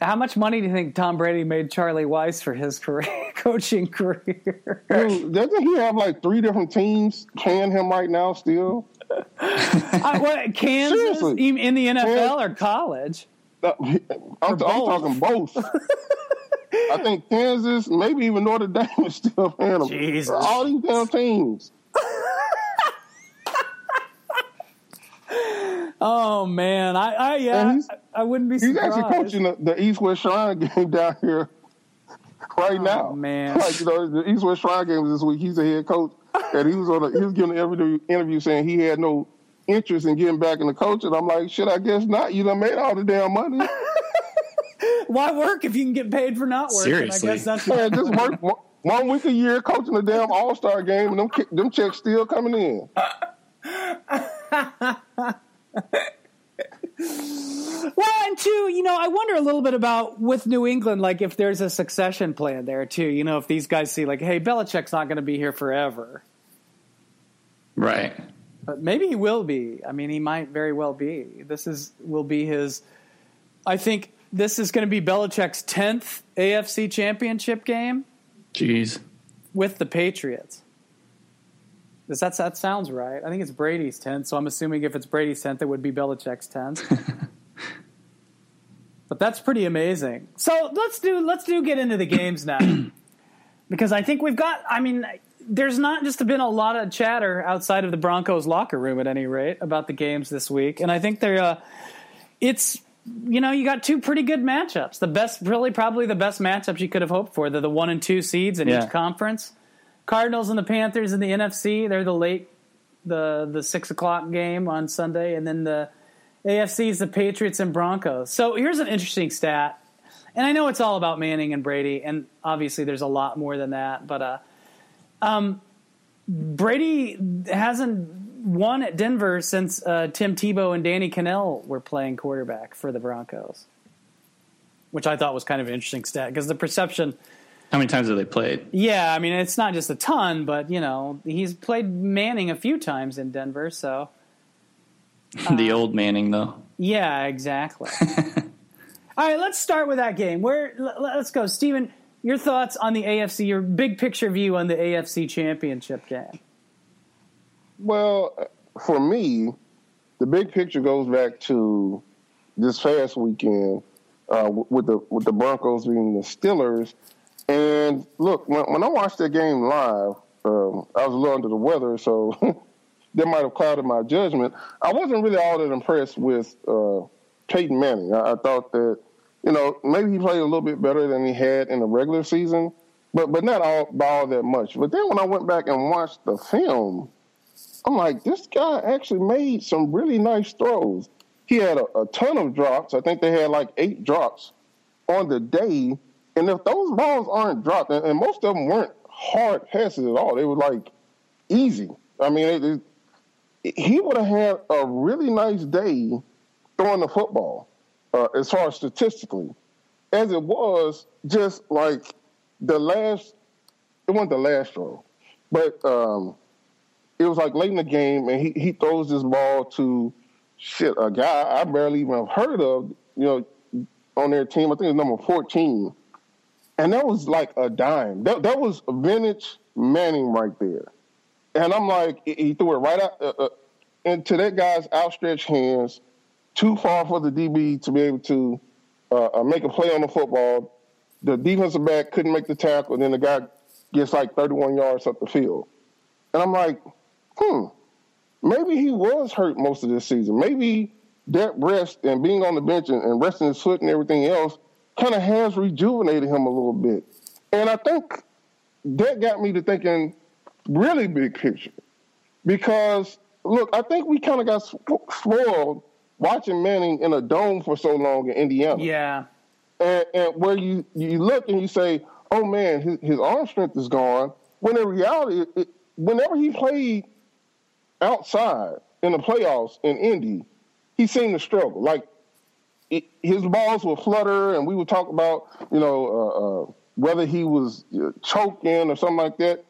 how much money do you think Tom Brady made Charlie Weis for his <laughs> career, coaching career? Dude, doesn't he have like three different teams can him right now still? <laughs> uh, what, Kansas Seriously. in the NFL or college? Uh, <laughs> I'm, I'm, talking both. I think Kansas, maybe even Notre Dame is still paying him. Jesus. All these damn teams. Oh man, I, I yeah, I, I, wouldn't be. He's actually coaching the, the East West Shrine game <laughs> down here right oh, now. Man, like you know, the East West Shrine game this week. He's a head coach, and he was on. A, he was giving an interview saying he had no interest in getting back in the coaching. I'm like, shit, I guess not. You done made all the damn money. <laughs> Why work if you can get paid for not working? Seriously, I guess that's <laughs> yeah, just work one week a year coaching a damn All Star game, and them them checks still coming in. Well, and two, you know, I wonder a little bit about with New England, like if there's a succession plan there too. You know, if these guys see like, hey, Belichick's not going to be here forever, right? But maybe he will be. I mean, he might very well be. This is will be his. I think this is going to be Belichick's tenth AFC Championship game. Jeez, with the Patriots. Does that that sounds right? I think it's Brady's tenth, so I'm assuming if it's Brady's tenth, it would be Belichick's tenth. <laughs> but that's pretty amazing. So let's do let's do get into the games now, <clears throat> because I think we've got. I mean, there's not just been a lot of chatter outside of the Broncos locker room, at any rate, about the games this week, and I think they're. Uh, it's you know you got two pretty good matchups. The best, really, probably the best matchups you could have hoped for. They're the one and two seeds in yeah. each conference. Cardinals and the Panthers in the NFC. They're the late, the the six o'clock game on Sunday, and then the AFC is the Patriots and Broncos. So here's an interesting stat, and I know it's all about Manning and Brady, and obviously there's a lot more than that, but uh, um, Brady hasn't won at Denver since uh, Tim Tebow and Danny Kanell were playing quarterback for the Broncos, which I thought was kind of an interesting stat because the perception how many times have they played? Yeah, I mean it's not just a ton, but you know he's played Manning a few times in Denver, so <laughs> uh, the old Manning though. Yeah, exactly. <laughs> All right, let's start with that game. Where let's go, Stephen. Your thoughts on the AFC? Your big picture view on the AFC Championship game? Well, for me, the big picture goes back to this past weekend uh, with the with the Broncos being the Steelers. And look, when, when I watched that game live, um, I was a little under the weather, so <laughs> that might have clouded my judgment. I wasn't really all that impressed with uh, Peyton Manning. I, I thought that you know maybe he played a little bit better than he had in the regular season, but but not all by all that much. But then when I went back and watched the film, I'm like, this guy actually made some really nice throws. He had a, a ton of drops. I think they had like eight drops on the day. And if those balls aren't dropped, and, and most of them weren't hard passes at all, they were like easy. I mean, he would have had a really nice day throwing the football, uh, as far as statistically, as it was just like the last. It wasn't the last throw, but um, it was like late in the game, and he, he throws this ball to shit a guy I barely even have heard of. You know, on their team, I think it's number fourteen, and that was like a dime. That that was vintage Manning right there, and I'm like, he threw it right out uh, uh, into that guy's outstretched hands, too far for the DB to be able to uh, uh, make a play on the football. The defensive back couldn't make the tackle, and then the guy gets like 31 yards up the field. And I'm like, hmm, maybe he was hurt most of this season. Maybe that rest and being on the bench and, and resting his foot and everything else kind of has rejuvenated him a little bit. And I think that got me to thinking really big picture. Because, look, I think we kind of got spoiled watching Manning in a dome for so long in Indiana. Yeah. And, and where you, you look and you say, oh man, his, his arm strength is gone. When in reality, it, whenever he played outside in the playoffs in Indy, he seemed to struggle. Like it, his balls would flutter, and we would talk about you know uh, uh, whether he was uh, choking or something like that.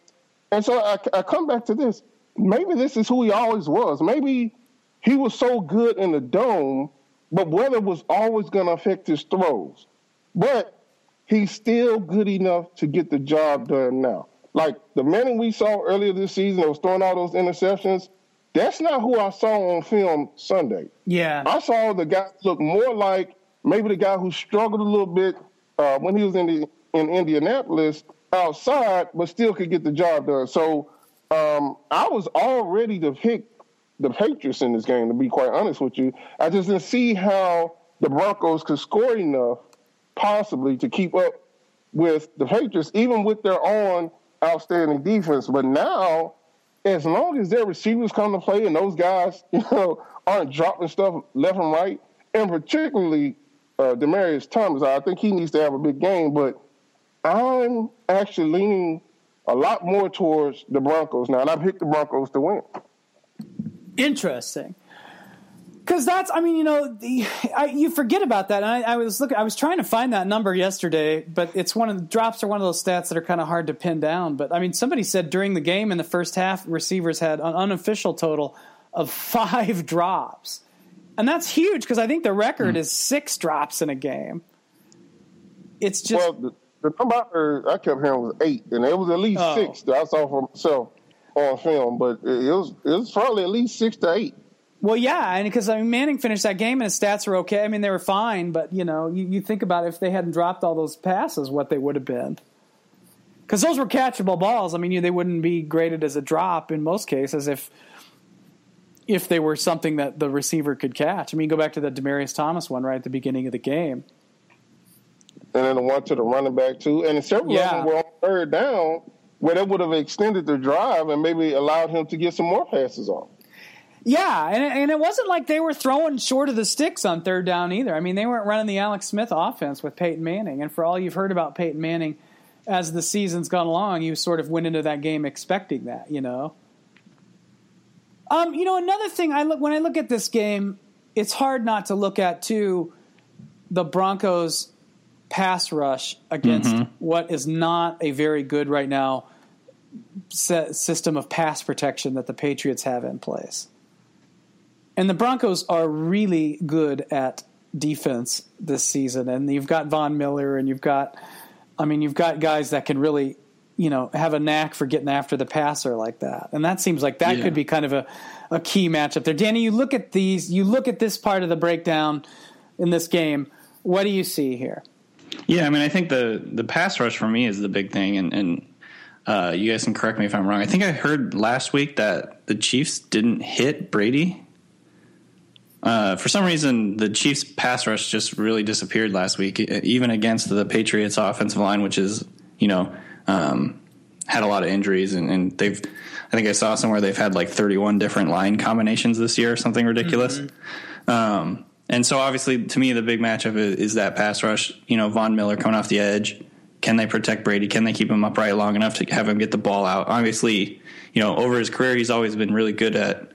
And so I, I come back to this. Maybe this is who he always was. Maybe he was so good in the dome, but weather was always going to affect his throws. But he's still good enough to get the job done now. Like the man we saw earlier this season that was throwing all those interceptions, that's not who I saw on film Sunday. Yeah. I saw the guy look more like maybe the guy who struggled a little bit uh, when he was in the in Indianapolis outside, but still could get the job done. So um, I was all ready to pick the Patriots in this game, to be quite honest with you. I just didn't see how the Broncos could score enough, possibly, to keep up with the Patriots, even with their own outstanding defense. But now, as long as their receivers come to play and those guys, <laughs> you know, aren't dropping stuff left and right, and particularly uh, Demaryius Thomas, I think he needs to have a big game. But I'm actually leaning a lot more towards the Broncos now, and I picked the Broncos to win. Interesting. Because that's, I mean, you know, the, I, you forget about that. And I, I, was looking, I was trying to find that number yesterday, but it's one of the drops are one of those stats that are kind of hard to pin down. But I mean, somebody said during the game in the first half, receivers had an unofficial total of <laughs> five drops, and that's huge because I think the record mm. is six drops in a game. It's just well, the, the number I kept hearing was eight, and it was at least oh. six that I saw for myself on film, but it was it was probably at least six to eight. Well, yeah, and because I mean Manning finished that game and his stats were okay. I mean they were fine, but you know you, you think about if they hadn't dropped all those passes, what they would have been. Because those were catchable balls. I mean you, they wouldn't be graded as a drop in most cases if if they were something that the receiver could catch. I mean go back to the Demaryius Thomas one right at the beginning of the game. And then the one to the running back too, and several yeah. of them were on third down where they would have extended the drive and maybe allowed him to get some more passes off. Yeah, and it, and it wasn't like they were throwing short of the sticks on third down either. I mean, they weren't running the Alex Smith offense with Peyton Manning. And for all you've heard about Peyton Manning as the season's gone along, you sort of went into that game expecting that, you know. Um, you know, another thing I look when I look at this game, it's hard not to look at too the Broncos pass rush against mm-hmm. what is not a very good right now system of pass protection that the Patriots have in place. And the Broncos are really good at defense this season. And you've got Von Miller and you've got, I mean, you've got guys that can really, you know, have a knack for getting after the passer like that. And that seems like that yeah. could be kind of a, a key matchup there. Danny, you look at these, you look at this part of the breakdown in this game. What do you see here? Yeah, I mean, I think the the pass rush for me is the big thing, and and uh, you guys can correct me if I'm wrong. I think I heard last week that the Chiefs didn't hit Brady. Uh, for some reason, the Chiefs' pass rush just really disappeared last week, even against the Patriots' offensive line, which is you know um, had a lot of injuries, and, and, they've. I think I saw somewhere they've had like 31 different line combinations this year, something ridiculous. Mm-hmm. Um, and so, obviously, to me, the big matchup is, is that pass rush. You know, Von Miller coming off the edge. Can they protect Brady? Can they keep him upright long enough to have him get the ball out? Obviously, you know, over his career, he's always been really good at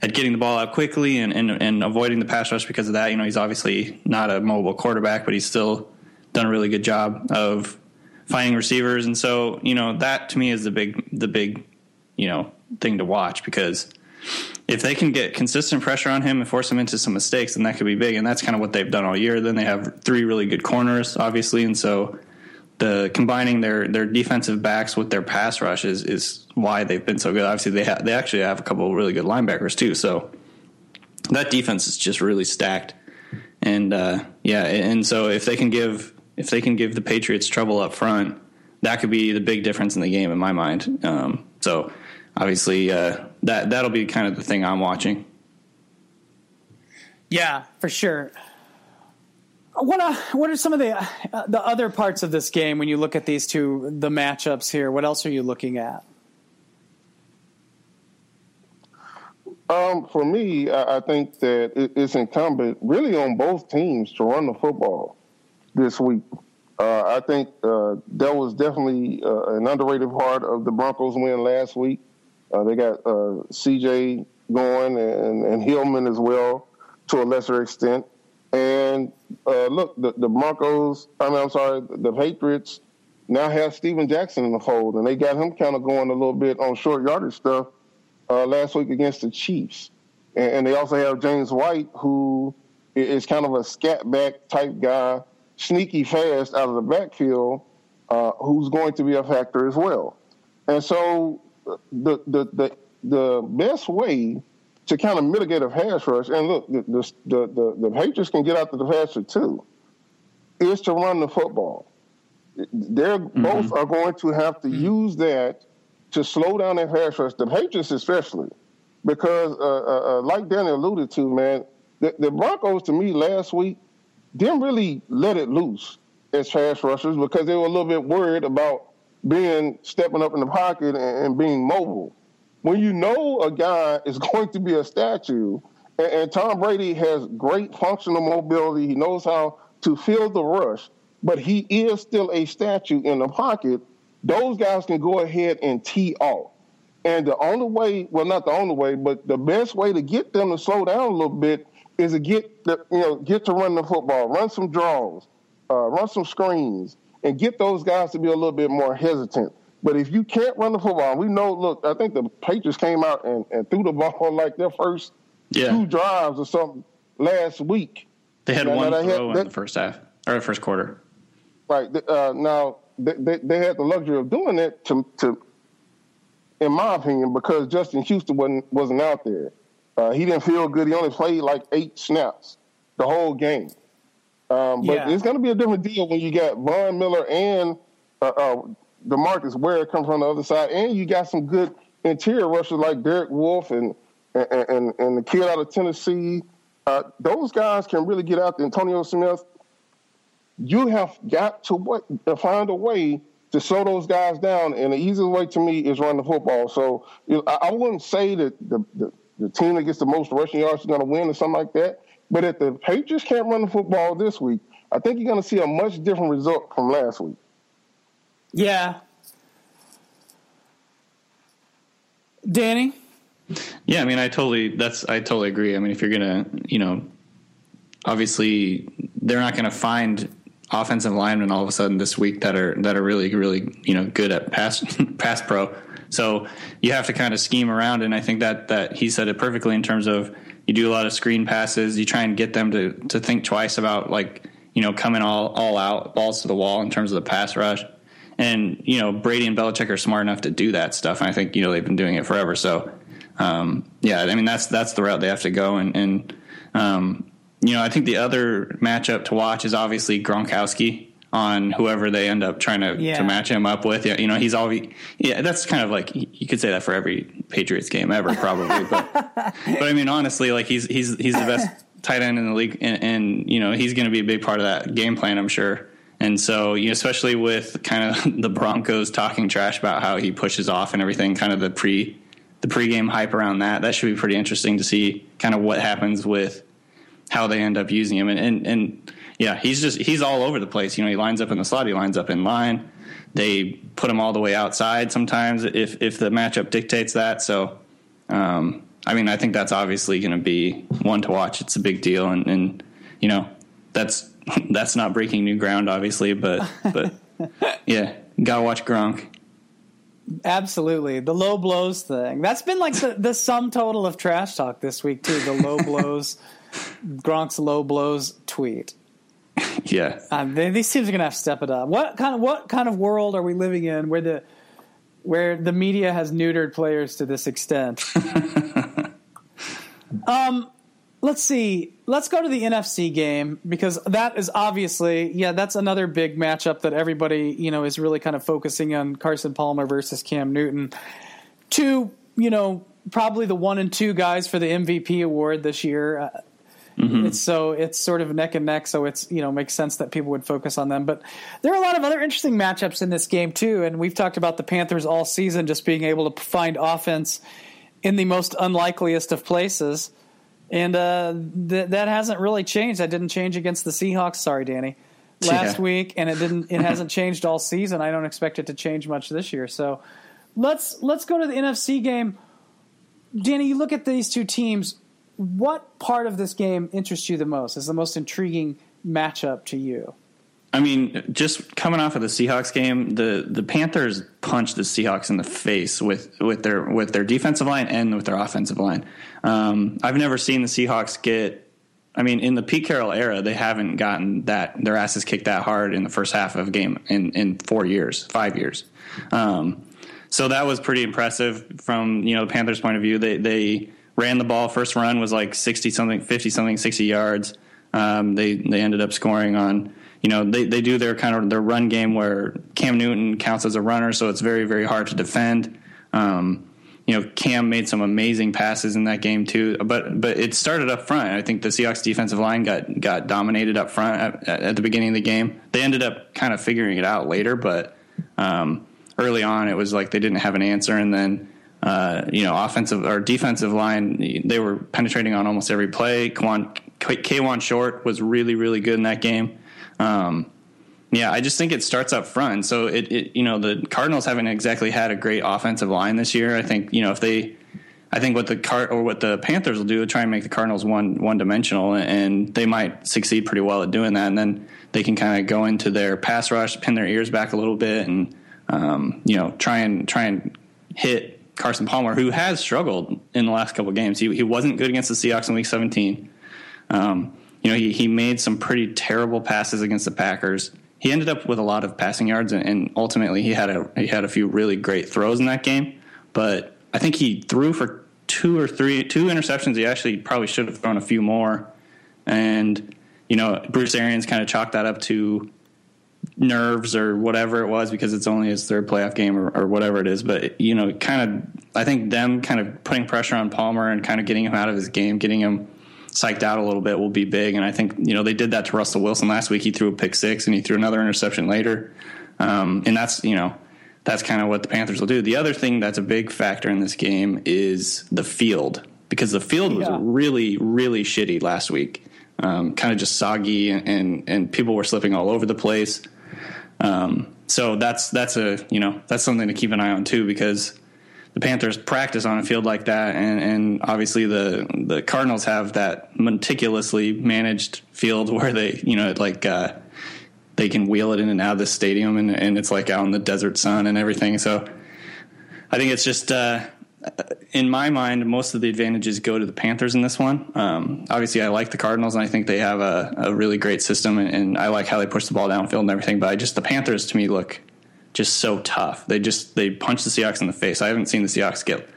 at getting the ball out quickly and, and, and avoiding the pass rush because of that. You know, he's obviously not a mobile quarterback, but he's still done a really good job of finding receivers. And so, you know, that to me is the big the big, you know, thing to watch because if they can get consistent pressure on him and force him into some mistakes, then that could be big. And that's kind of what they've done all year. Then they have three really good corners, obviously, and so the combining their their defensive backs with their pass rush is, is why they've been so good. Obviously, they ha- they actually have a couple really good linebackers too. So that defense is just really stacked. And uh, yeah, and so if they can give if they can give the Patriots trouble up front, that could be the big difference in the game in my mind. Um, so obviously uh, that that'll be kind of the thing I'm watching. Yeah, for sure. What uh, what are some of the uh, the other parts of this game when you look at these two the matchups here? What else are you looking at? Um, for me, I, I think that it's incumbent really on both teams to run the football this week. Uh, I think uh, that was definitely uh, an underrated part of the Broncos win last week. Uh, they got uh, CJ going and, and Hillman as well to a lesser extent. And uh, look, the, the Broncos, I mean, I'm sorry, the Patriots now have Steven Jackson in the fold, and they got him kind of going a little bit on short yardage stuff last week against the Chiefs. And, and they also have James White, who is kind of a scat back type guy sneaky fast out of the backfield, uh, who's going to be a factor as well. And so the the the, the best way to kind of mitigate a pass rush, and look, the the the, the Patriots can get out the pasture too, is to run the football. They're mm-hmm. both are going to have to mm-hmm. use that to slow down their pass rush. The Patriots especially, because uh, uh, uh, like Danny alluded to, man, the, the Broncos to me last week didn't really let it loose as pass rushers because they were a little bit worried about being stepping up in the pocket and, and being mobile. When you know a guy <laughs> is going to be a statue, and, and Tom Brady has great functional mobility, he knows how to field the rush, but he is still a statue in the pocket. Those guys can go ahead and tee off. And the only way, well, not the only way, but the best way to get them to slow down a little bit is to get the you know get to run the football, run some draws, uh, run some screens, and get those guys to be a little bit more hesitant. But if you can't run the football, we know. Look, I think the Patriots came out and, and threw the <laughs> ball like their first yeah. two drives or something last week. They had one throw had, in the first half or the first quarter. Right uh, now, they, they, had the luxury of doing it to, to, in my opinion, because Justin Houston wasn't wasn't out there. Uh, he didn't feel good. He only played like eight snaps the whole game. Um, but yeah. it's going to be a different deal when you got Von Miller and uh, uh, DeMarcus Ware come from the other side, and you got some good interior rushers like Derek Wolfe and and, and, and the kid out of Tennessee. Uh, those guys can really get out there. Antonio Smith, you have got to, what, find a way to slow those guys down, and the easiest way to me is run the football. So you know, I, I, wouldn't say that the, the the team that gets the most rushing yards is going to win or something like that. But if the Patriots can't run the football this week, I think you're going to see a much different result from last week. Yeah. Danny? Yeah, I mean, I totally, that's, I totally agree. I mean, if you're going to, you know, obviously they're not going to find offensive linemen all of a sudden this week that are, that are really, really, you know, good at pass, <laughs> pass pro. So you have to kind of scheme around, and I think that that he said it perfectly in terms of you do a lot of screen passes, you try and get them to to think twice about like you know coming all all out balls to the wall in terms of the pass rush. And you know Brady and Belichick are smart enough to do that stuff, and I think you know they've been doing it forever. So um, yeah, I mean that's that's the route they have to go, and, and um, you know, I think the other matchup to watch is obviously Gronkowski on whoever they end up trying to, Yeah. to match him up with. You know, he's always yeah. That's kind of like you could say that for every Patriots game ever, probably. but <laughs> but I mean, honestly, like he's he's he's the best tight end in the league, and, and you know he's going to be a big part of that game plan, I'm sure. And so, you know, especially with kind of <laughs> the Broncos talking trash about how he pushes off and everything, kind of the pre the pregame hype around that, that should be pretty interesting to see kind of what happens with how they end up using him. And, and, and yeah, he's just, he's all over the place. You know, he lines up in the slot, he lines up in line. They put him all the way outside sometimes if, if the matchup dictates that. So, um, I mean, I think that's obviously going to be one to watch. It's a big deal. And, and, you know, that's, <laughs> that's not breaking new ground, obviously, but, but <laughs> yeah, gotta watch Gronk. Absolutely. The low blows thing. That's been like the, the sum total of trash talk this week, too. The low <laughs> blows, Gronk's low blows tweet. Yeah. Um, they, these teams are going to have to step it up. What kind of what kind of world are we living in where the where the media has neutered players to this extent? <laughs> um, let's see. Let's go to the NFC game because that is obviously yeah that's another big matchup that everybody you know is really kind of focusing on Carson Palmer versus Cam Newton. Two you know probably the one and two guys for the MVP award this year. Uh, it's so it's sort of neck and neck, so it's you know makes sense that people would focus on them. But there are a lot of other interesting matchups in this game too, and we've talked about the Panthers all season just being able to find offense in the most unlikeliest of places, and uh, th- that hasn't really changed. That didn't change against the Seahawks. Sorry, Danny. Last Yeah. week, and it didn't. It hasn't changed all season. I don't expect it to change much this year. So let's let's go to the NFC game. Danny, you look at these two teams. What part of this game interests you the most? Is the most intriguing matchup to you? I mean, just coming off of the Seahawks game, the the Panthers punched the Seahawks in the face with with their with their defensive line and with their offensive line. Um, I've never seen the Seahawks get. I mean, in the Pete Carroll era, they haven't gotten that their asses kicked that hard in the first half of a game in in four years, five years. Um, so that was pretty impressive from you know the Panthers' point of view. They they ran the ball. First run was like sixty something, fifty something, sixty yards. Um, they they ended up scoring on you know they they do their kind of their run game where Cam Newton counts as a runner, so it's very very hard to defend. Um, you know Cam made some amazing passes in that game too, but but it started up front. I think the Seahawks defensive line got got dominated up front at, at the beginning of the game. They ended up kind of figuring it out later, but um, early on it was like they didn't have an answer, and then uh, you know offensive or defensive line they were penetrating on almost every play. Kawann, Short was really really good in that game. Um, yeah, I just think it starts up front. So it, it, you know, the Cardinals haven't exactly had a great offensive line this year. I think, you know, if they, I think what the Card or what the Panthers will do is try and make the Cardinals one one dimensional, and they might succeed pretty well at doing that. And then they can kind of go into their pass rush, pin their ears back a little bit, and um, you know, try and try and hit Carson Palmer, who has struggled in the last couple games. He he wasn't good against the Seahawks in Week 17. Um, you know, he, he made some pretty terrible passes against the Packers. He ended up with a lot of passing yards, and, and ultimately he had a he had a few really great throws in that game. But I think he threw for two or three two interceptions. He actually probably should have thrown a few more. And you know, Bruce Arians kind of chalked that up to nerves or whatever it was because it's only his third playoff game or, or whatever it is. But you know, kind of I think them kind of putting pressure on Palmer and kind of getting him out of his game, getting him psyched out a little bit will be big. And I think, you know, they did that to Russell Wilson last week. He threw a pick six and he threw another interception later. Um, and that's, you know, that's kind of what the Panthers will do. The other thing that's a big factor in this game is the field because the field was Yeah. really, really shitty last week. Um, kind of just soggy and, and, and people were slipping all over the place. Um, so that's, that's a, you know, that's something to keep an eye on too, because the Panthers practice on a field like that, and, and obviously the the Cardinals have that meticulously managed field <laughs> where they, you know, like uh, they can wheel it in and out of the stadium, and, and it's like out in the desert sun and everything. So I think it's just, uh, in my mind, most of the advantages go to the Panthers in this one. Um, obviously, I like the Cardinals, and I think they have a, a really great system, and, and I like how they push the ball downfield and everything. But I just the Panthers to me look just so tough. They just they punch the Seahawks in the face. I haven't seen the Seahawks get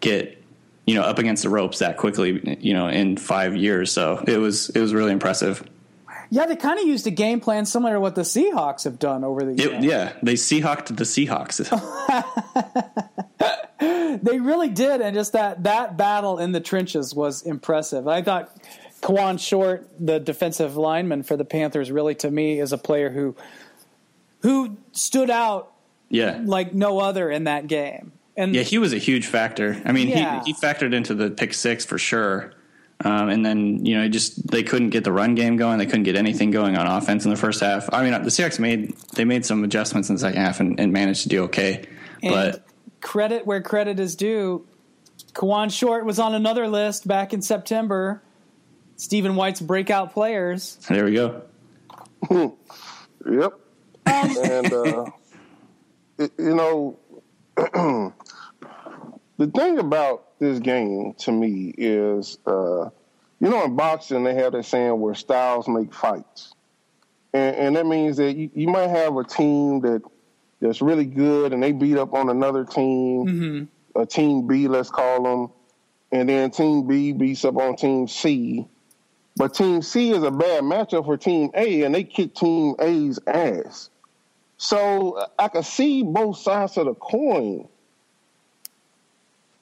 get you know, up against the ropes that quickly, you know, in five years. So it was it was really impressive. Yeah, they kind of used a game plan similar to what the Seahawks have done over the years. Yeah, they Seahawked the Seahawks. <laughs> they really did, and just that that battle in the trenches was impressive. I thought Kawann Short, the defensive lineman for the Panthers, really to me is a player who who stood out yeah like no other in that game. And yeah, he was a huge factor. I mean, Yeah. he he factored into the pick six for sure. Um, and then you know, just they couldn't get the run game going. They couldn't get anything going on offense in the first half. I mean, the Seahawks made they made some adjustments in the second half and, and managed to do okay. And but credit where credit is due. Kawann Short was on another list back in September. Stephen White's breakout players. there we go. <laughs> Yep. and uh, <laughs> it- you know, <clears throat> the thing about this game to me is, uh, you know, in boxing they have that saying where styles make fights, and, and that means that you, you might have a team that that's really good and they beat up on another team, mm-hmm. a team B, let's call them, and then team B beats up on team C. But Team C is a bad matchup for Team A, and they kick Team A's ass. So I can see both sides of the coin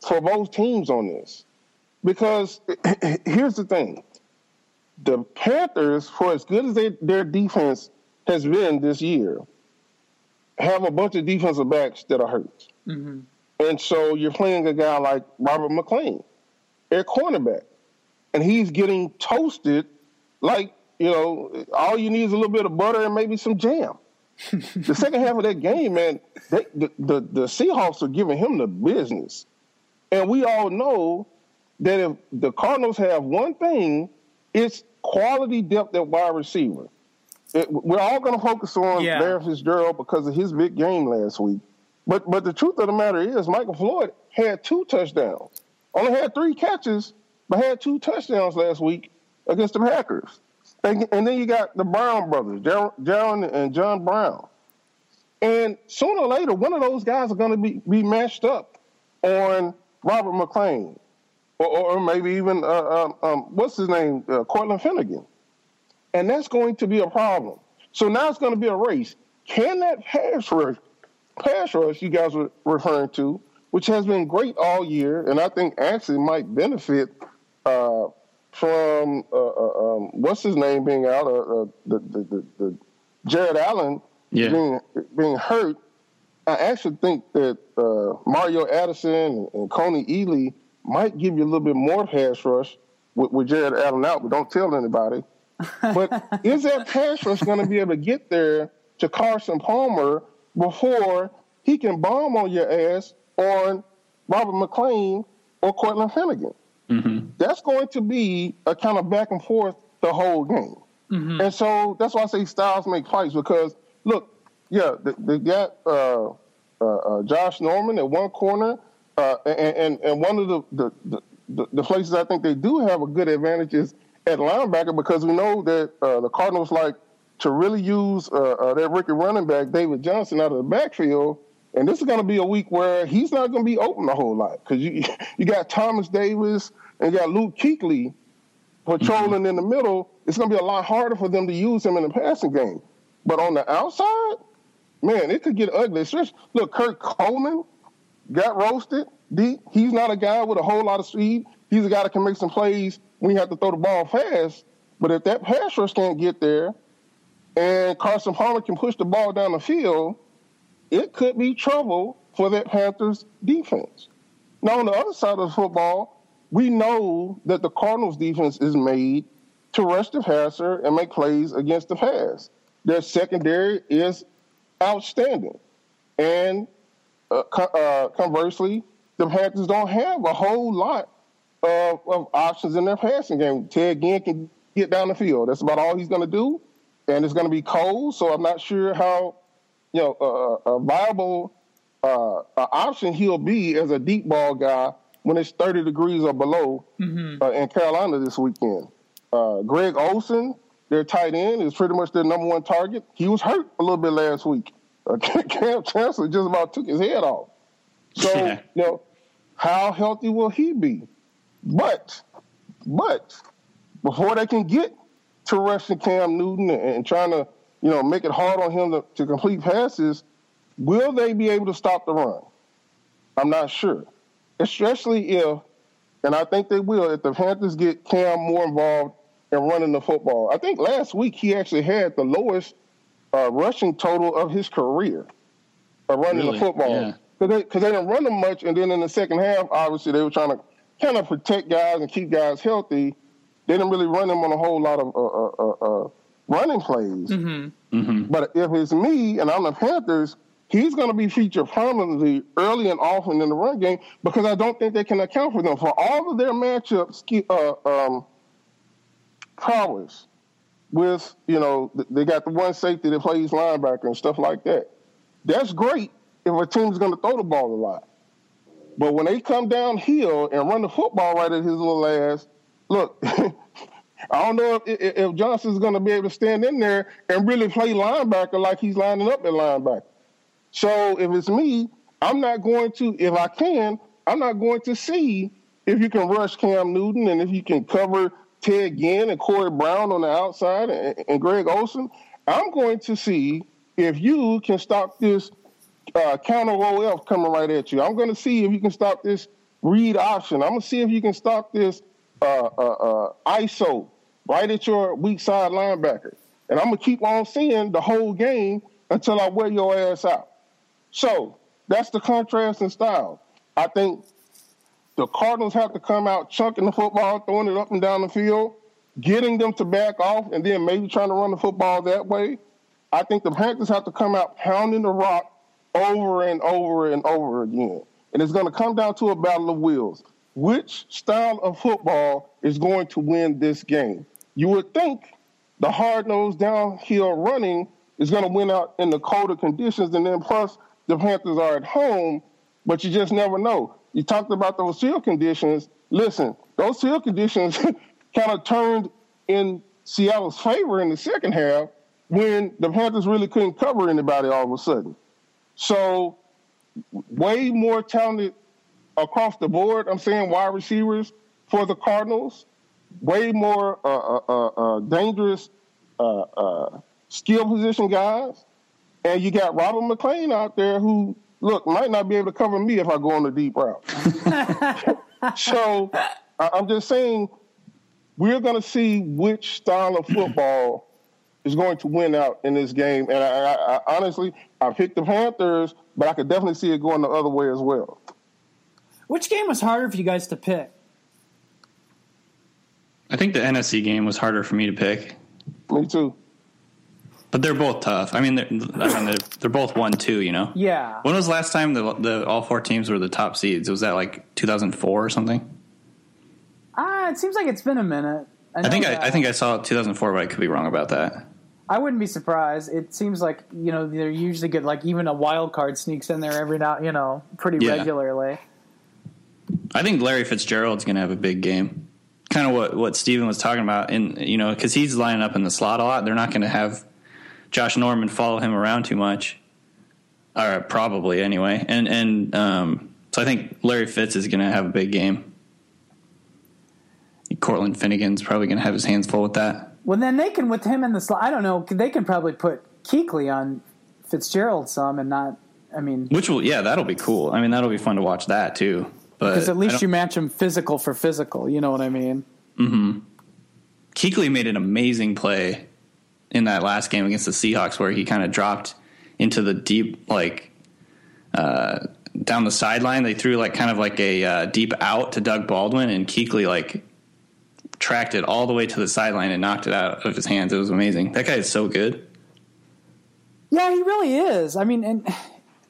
for both teams on this. Because <clears throat> here's the thing the Panthers, for as good as they, their defense has been this year, have a bunch of defensive backs that are hurt. Mm-hmm. And so you're playing a guy like Robert McClain, their cornerback. And he's getting toasted like you know all you need is a little bit of butter and maybe some jam. <laughs> The second half of that game man they, the, the, the seahawks are giving him the business. And we all know that if the cardinals have one thing it's quality depth at wide receiver it, we're all going to focus on Yeah. Larry Fitzgerald because of his big game last week but but the truth of the matter is Michael Floyd had two touchdowns only had three catches but had two touchdowns last week against the Packers. And, and then you got the Brown brothers, Jar- Jaron and John Brown. And sooner or later, one of those guys are going to be, be matched up on Robert McClain, or, or, or maybe even, uh, um, um, what's his name, uh, Cortland Finnegan. And that's going to be a problem. So now it's going to be a race. Can that pass rush, pass rush you guys were referring to, which has been great all year, and I think actually might benefit uh, from uh, uh, um, what's his name being out, uh, uh, the, the, the, the Jared Allen Yeah. being being hurt. I actually think that uh, Mario Addison and, and Kony Ealy might give you a little bit more pass rush with, with Jared Allen out, but don't tell anybody. But is that <laughs> pass rush going to be able to get there to Carson Palmer before he can bomb on your ass on Robert McClain or Cortland Finnegan? That's going to be a kind of back and forth the whole game. And so that's why I say styles make fights because look, yeah, they, they got uh, uh, uh, Josh Norman at one corner, uh, and, and and one of the the, the the the places I think they do have a good advantage is at linebacker because we know that uh, the Cardinals like to really use uh, uh, their rookie running back David Johnson out of the backfield. And this is going to be a week where he's not going to be open a whole lot because you <laughs> you got Thomas Davis and you got Luke Kuechly patrolling in the middle, it's going to be a lot harder for them to use him in the passing game. But on the outside, man, it could get ugly. Look, Kurt Coleman got roasted. D, he's not a guy with a whole lot of speed. He's a guy that can make some plays you have to throw the ball fast. But if that pass rush can't get there, and Carson Palmer can push the ball down the field, it could be trouble for that Panthers defense. Now, on the other side of the football, we know that the Cardinals defense is made to rush the passer and make plays against the pass. Their secondary is outstanding. And uh, co- uh, conversely, the Panthers don't have a whole lot of, of options in their passing game. Ted Ginn can get down the field. That's about all he's going to do. And it's going to be cold, so I'm not sure how you know uh, a viable uh, uh, option he'll be as a deep ball guy when it's 30 degrees or below uh, in Carolina this weekend. Uh, Greg Olsen, their tight end, is pretty much their number one target. He was hurt a little bit last week. <laughs> Uh, Kam Chancellor just about took his head off. So, <laughs> Yeah. you know, how healthy will he be? But, but before they can get to rushing Cam Newton and, and trying to, you know, make it hard on him to, to complete passes, will they be able to stop the run? I'm not sure, especially if, and I think they will, if the Panthers get Cam more involved in running the football. I think last week he actually had the lowest uh, rushing total of his career of running Really? the football. Yeah. Because they didn't run them much, and then in the second half, obviously they were trying to kind of protect guys and keep guys healthy. They didn't really run them on a whole lot of uh, uh, uh, uh, running plays. But if it's me and I'm the Panthers, he's going to be featured prominently early and often in the run game because I don't think they can account for them for all of their matchups. Uh, um, prowess with you know they got the one safety that plays linebacker and stuff like that. That's great if a team's going to throw the ball a lot. But when they come downhill and run the football right at his little ass, look, <laughs> I don't know if, if, Johnson's going to be able to stand in there and really play linebacker like he's lining up at linebacker. So if it's me, I'm not going to, if I can, I'm not going to see if you can rush Cam Newton and if you can cover Ted Ginn and Corey Brown on the outside and, and Greg Olsen. I'm going to see if you can stop this uh, counter OF coming right at you. I'm going to see if you can stop this read option. I'm going to see if you can stop this uh, uh, uh, ISO right at your weak side linebacker. And I'm going to keep on seeing the whole game until I wear your ass out. So that's the contrast in style. I think the Cardinals have to come out chunking the football, throwing it up and down the field, getting them to back off, and then maybe trying to run the football that way. I think the Panthers have to come out pounding the rock over and over and over again. And it's going to come down to a battle of wills. Which style of football is going to win this game? You would think the hard nosed downhill running is going to win out in the colder conditions, and then plus the Panthers are at home, but you just never know. You talked about those field conditions. Listen, those field conditions <laughs> kind of turned in Seattle's favor in the second half when the Panthers really couldn't cover anybody all of a sudden. So, way more talented across the board. I'm saying wide receivers for the Cardinals, way more uh, uh, uh, uh, dangerous uh, uh, skill position guys, and you got Robert McClain out there who look might not be able to cover me if I go on the deep route. <laughs> so, I'm just saying we're going to see which style of football is going to win out in this game. And I, I, I honestly, I picked the Panthers, but I could definitely see it going the other way as well. Which game was harder for you guys to pick? I think the NFC game was harder for me to pick, Me too. but they're both tough. I mean, they're, I mean, they're, they're both one two. You know. Yeah. When was the last time the, the all four teams were the top seeds? Was that like 2004 or something? Ah, it seems like it's been a minute. I think I. I think I saw 2004, but I could be wrong about that. I wouldn't be surprised. It seems like you know they're usually good. Like even a wild card sneaks in there every now, you know, pretty Yeah. regularly. I think Larry Fitzgerald's going to have a big game. Kind of what what Stephen was talking about, and you know, because he's lining up in the slot a lot. They're not going to have Josh Norman follow him around too much, or probably anyway. And and um, so I think Larry Fitz is going to have a big game. Cortland Finnegan's probably going to have his hands full with that. Well, then they can with him in the slot. I don't know. They can probably put Kuechly on Fitzgerald some and not. I mean, Which will, yeah, that'll be cool. I mean, that'll be fun to watch that too. But because at least you match him physical for physical. You know what I mean? Mm-hmm. Kuechly made an amazing play in that last game against the Seahawks where he kind of dropped into the deep, like, uh, down the sideline. They threw like kind of like a uh, deep out to Doug Baldwin, and Kuechly like tracked it all the way to the sideline and knocked it out of his hands. It was amazing. That guy is so good. Yeah, he really is. I mean, and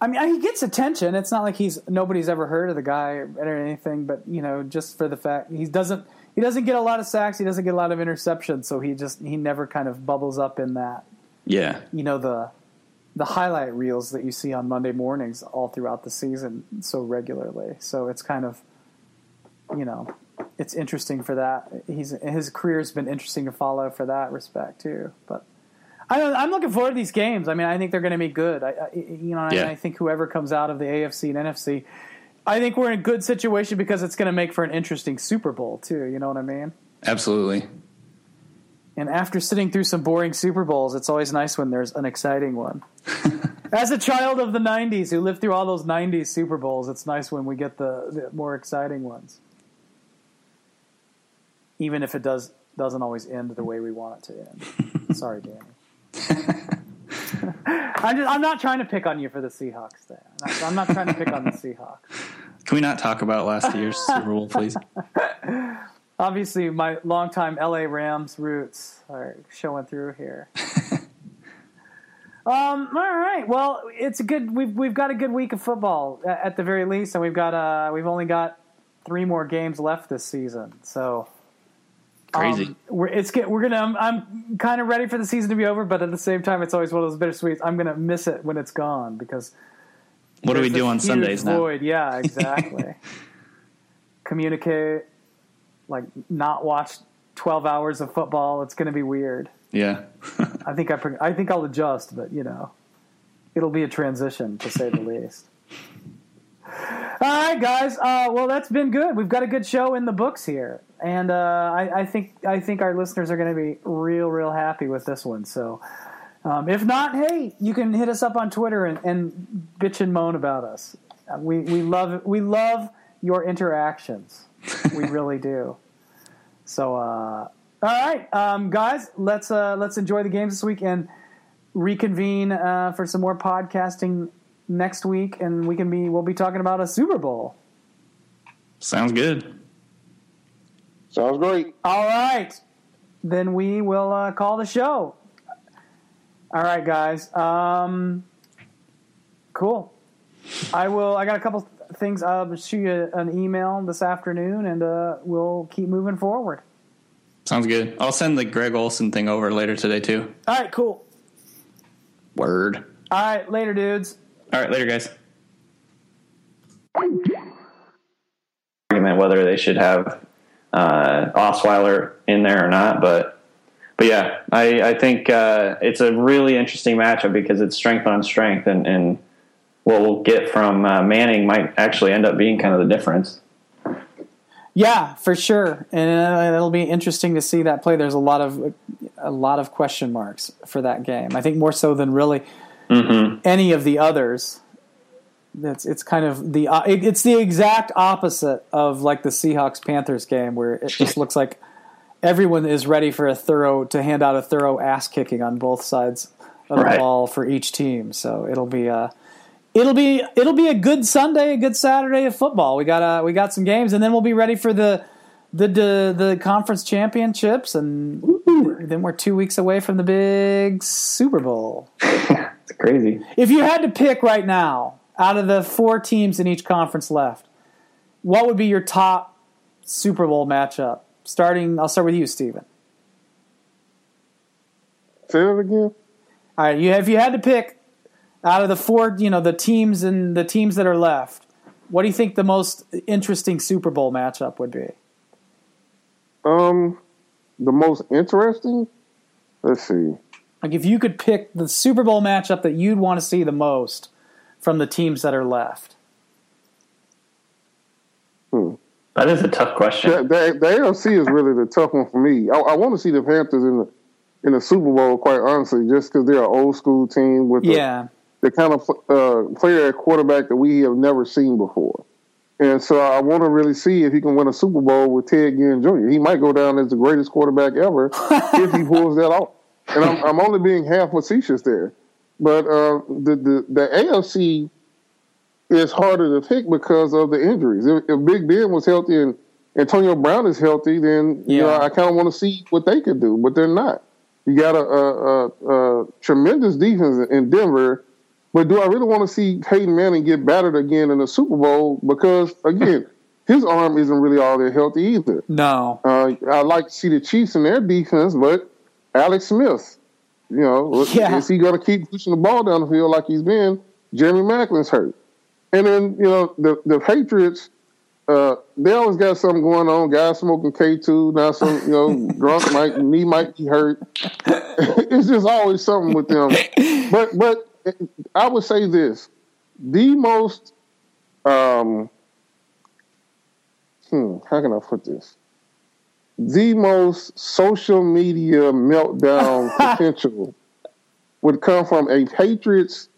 I mean, he gets attention. It's not like he's nobody's ever heard of the guy or anything, but you know, just for the fact he doesn't he doesn't get a lot of sacks, he doesn't get a lot of interceptions, so he just he never kind of bubbles up in that Yeah. you know the the highlight reels that you see on Monday mornings all throughout the season so regularly. So it's kind of you know it's interesting for that. He's his career's been interesting to follow for that respect too. But I, I'm looking forward to these games. I mean, I think they're going to be good. I, I you know, Yeah. I, I think whoever comes out of the AFC and NFC. I think we're in a good situation because it's going to make for an interesting Super Bowl too. You know what I mean? Absolutely. And after sitting through some boring Super Bowls, it's always nice when there's an exciting one. <laughs> As a child of the '90s who lived through all those '90s Super Bowls, it's nice when we get the, the more exciting ones, even if it does doesn't always end the way we want it to end. <laughs> Sorry, Danny. <laughs> I'm, just, I'm not trying to pick on you for the Seahawks. Dan. I'm not trying to pick on the Seahawks. <laughs> Can we not talk about last year's Super Bowl, please? Obviously, my longtime LA Rams roots are showing through here. um, all right. Well, it's a good. We've we've got a good week of football at the very least, and we've got uh we've only got three more games left this season. So Crazy. um, we're it's get, we're gonna. I'm, I'm kind of ready for the season to be over, but at the same time, it's always one of those bittersweets. I'm gonna miss it when it's gone because what do we do on Sundays now? Yeah, <laughs> exactly. Communicate, like not watch twelve hours of football. It's going to be weird. Yeah. <laughs> I think I I think I'll adjust, but you know, it'll be a transition to say the least. <laughs> All right, guys. Uh, well, that's been good. We've got a good show in the books here, and uh, I, I think I think our listeners are going to be real, real happy with this one. So, um, if not, hey, you can hit us up on Twitter and, and bitch and moan about us. Uh, We we love we love your interactions. We <laughs> really do. So, uh, all right, um, guys, let's uh, let's enjoy the games this week and reconvene uh, for some more podcasting next week, and we can be we'll be talking about a Super Bowl. Sounds good. Sounds great. All right, then we will uh, call the show. All right, guys. Um, cool. I will. I got a couple things. I'll shoot you an email this afternoon, and uh, we'll keep moving forward. Sounds good. I'll send the Greg Olsen thing over later today too. All right, cool. Word. All right, later, dudes. All right, later, guys. Argument whether they should have uh, Osweiler in there or not, but but yeah, I, I think uh, it's a really interesting matchup because it's strength on strength, and, and what we'll get from uh, Manning might actually end up being kind of the difference. Yeah, for sure, and uh, it'll be interesting to see that play. There's a lot of a lot of question marks for that game. I think more so than really any of the others. It's it's kind of the uh, it, it's the exact opposite of like the Seahawks Panthers game where it just <laughs> looks like everyone is ready for a thorough to hand out a thorough ass kicking on both sides of the ball for each team. So it'll be uh it'll be it'll be a good Sunday, a good Saturday of football. We got uh we got some games, and then we'll be ready for the the the, the conference championships, and then we're two weeks away from the big Super Bowl. <laughs> It's crazy. If you had to pick right now, out of the four teams in each conference left, what would be your top Super Bowl matchup? Starting, I'll start with you, Stephen. Say that again. All right, you if you had to pick out of the four, you know, the teams and the teams that are left, what do you think the most interesting Super Bowl matchup would be? Um, the most interesting. Let's see. Like if you could pick the Super Bowl matchup that you'd want to see the most from the teams that are left. That is a tough question. The, the, the AFC is really the tough one for me. I, I want to see the Panthers in the in the Super Bowl, quite honestly, just because they're an old school team with the, Yeah. the kind of uh, player at quarterback that we have never seen before. And so I want to really see if he can win a Super Bowl with Ted Ginn Jr. He might go down as the greatest quarterback ever if he <laughs> pulls that off. And I'm, I'm only being half facetious there. But uh, the, the, the AFC is harder to pick because of the injuries. If, if Big Ben was healthy and Antonio Brown is healthy, then you know I kind of want to see what they could do, but they're not. You got a, a, a, a tremendous defense in Denver, but do I really want to see Peyton Manning get battered again in the Super Bowl? Because again, <laughs> his arm isn't really all that healthy either. No. Uh, I like to see the Chiefs in their defense, but Alex Smith, you know, Yeah. is he going to keep pushing the ball down the field like he's been? Jeremy Maclin's hurt, and then you know the the Patriots. Uh, they always got something going on. Guys smoking K two now. Some you know <laughs> drunk might knee might be hurt. <laughs> it's just always something with them. But but I would say this: the most um, hmm, how can I put this? The most social media meltdown <laughs> potential would come from a Patriots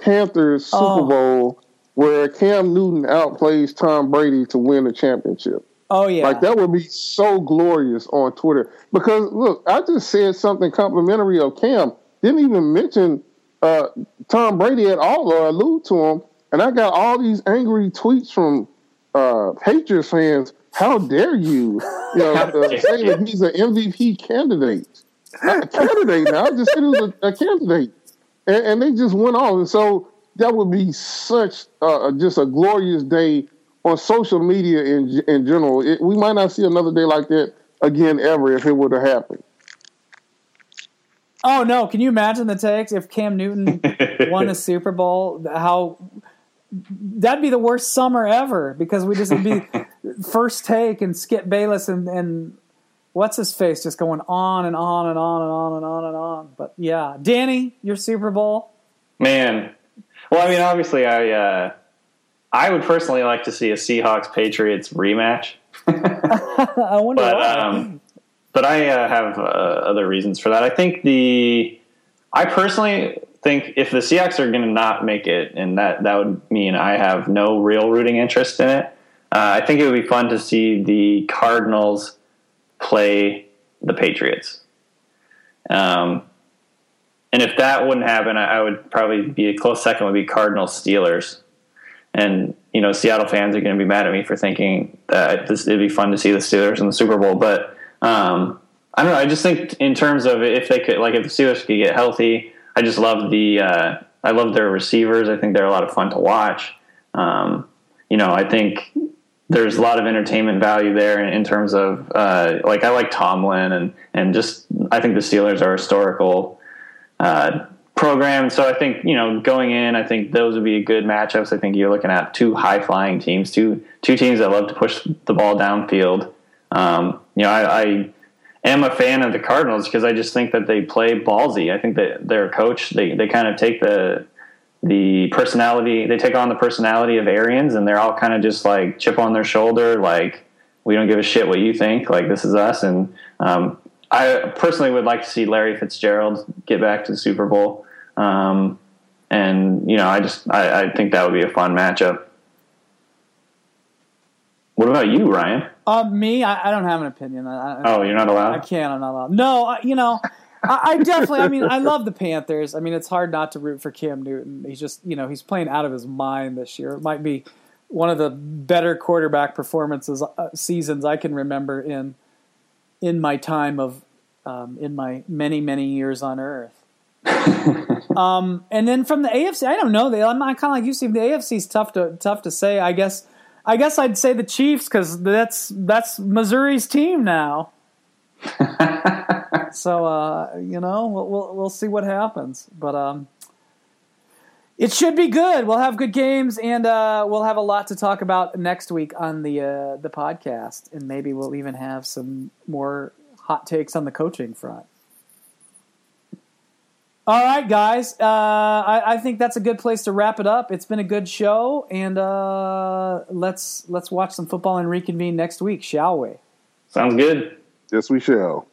Panthers Super Oh. Bowl where Cam Newton outplays Tom Brady to win the championship. Oh yeah. Like that would be so glorious on Twitter. Because look, I just said something complimentary of Cam. Didn't even mention uh, Tom Brady at all or allude to him. And I got all these angry tweets from uh, Patriots fans. How dare you? <laughs> You know, How uh, dare that he's an MVP candidate. Not a candidate now. I just said he was a, a candidate. And, and they just went on. And so that would be such uh, just a glorious day on social media in in general. It, we might not see another day like that again ever if it would have happened. oh no, can you imagine the takes if Cam Newton <laughs> won a Super Bowl? How that'd be the worst summer ever because we just would be <laughs> first take and Skip Bayless and and what's his face just going on and on and on and on and on and on. But yeah, Danny, your Super Bowl. Man, well, I mean, obviously, I uh, I would personally like to see a Seahawks Patriots rematch, <laughs> I wonder but why. um, but I uh, have uh, other reasons for that. I think the I personally think if the Seahawks are going to not make it, and that that would mean I have no real rooting interest in it. Uh, I think it would be fun to see the Cardinals play the Patriots. Um, and if that wouldn't happen, I, I would probably be a close second would be Cardinals Steelers. And you know, Seattle fans are going to be mad at me for thinking that this it'd be fun to see the Steelers in the Super Bowl. But um, I don't know. I just think in terms of if they could, like, if the Steelers could get healthy, I just love the uh, I love their receivers. I think they're a lot of fun to watch. Um, you know, I think there's a lot of entertainment value there in, in terms of uh, like I like Tomlin and and just I think the Steelers are historical uh, program. So I think you know going in, I think those would be good matchups. I think you're looking at two high flying teams, two two teams that love to push the ball downfield. Um, you know, I, I am a fan of the Cardinals because I just think that they play ballsy. I think that their coach. They they kind of take the the personality they take on the personality of Arians and they're all kind of just like chip on their shoulder like we don't give a shit what you think. Like this is us. And um, I personally would like to see Larry Fitzgerald get back to the Super Bowl. Um, and you know I just I, I think that would be a fun matchup what about you Ryan Uh, me, I, I don't have an opinion. I, I, oh you're not allowed. I can't. I'm not allowed. No, I, you know, I, I definitely. I mean, I love the Panthers. I mean, it's hard not to root for Cam Newton. He's just, you know, he's playing out of his mind this year. It might be one of the better quarterback performances uh, seasons I can remember in in my time of um, in my many many years on Earth. <laughs> um, and then from the AFC, I don't know. They, I'm kind of like you, Steve. The AFC is tough to tough to say. I guess. I guess I'd say the Chiefs because that's that's Missouri's team now. <laughs> so uh, you know, we'll, we'll we'll see what happens, but um, it should be good. We'll have good games, and uh, we'll have a lot to talk about next week on the uh, the podcast, and maybe we'll even have some more hot takes on the coaching front. All right, guys. Uh, I, I think that's a good place to wrap it up. It's been a good show, and uh, let's let's watch some football and reconvene next week, shall we? sounds good Yes, we shall.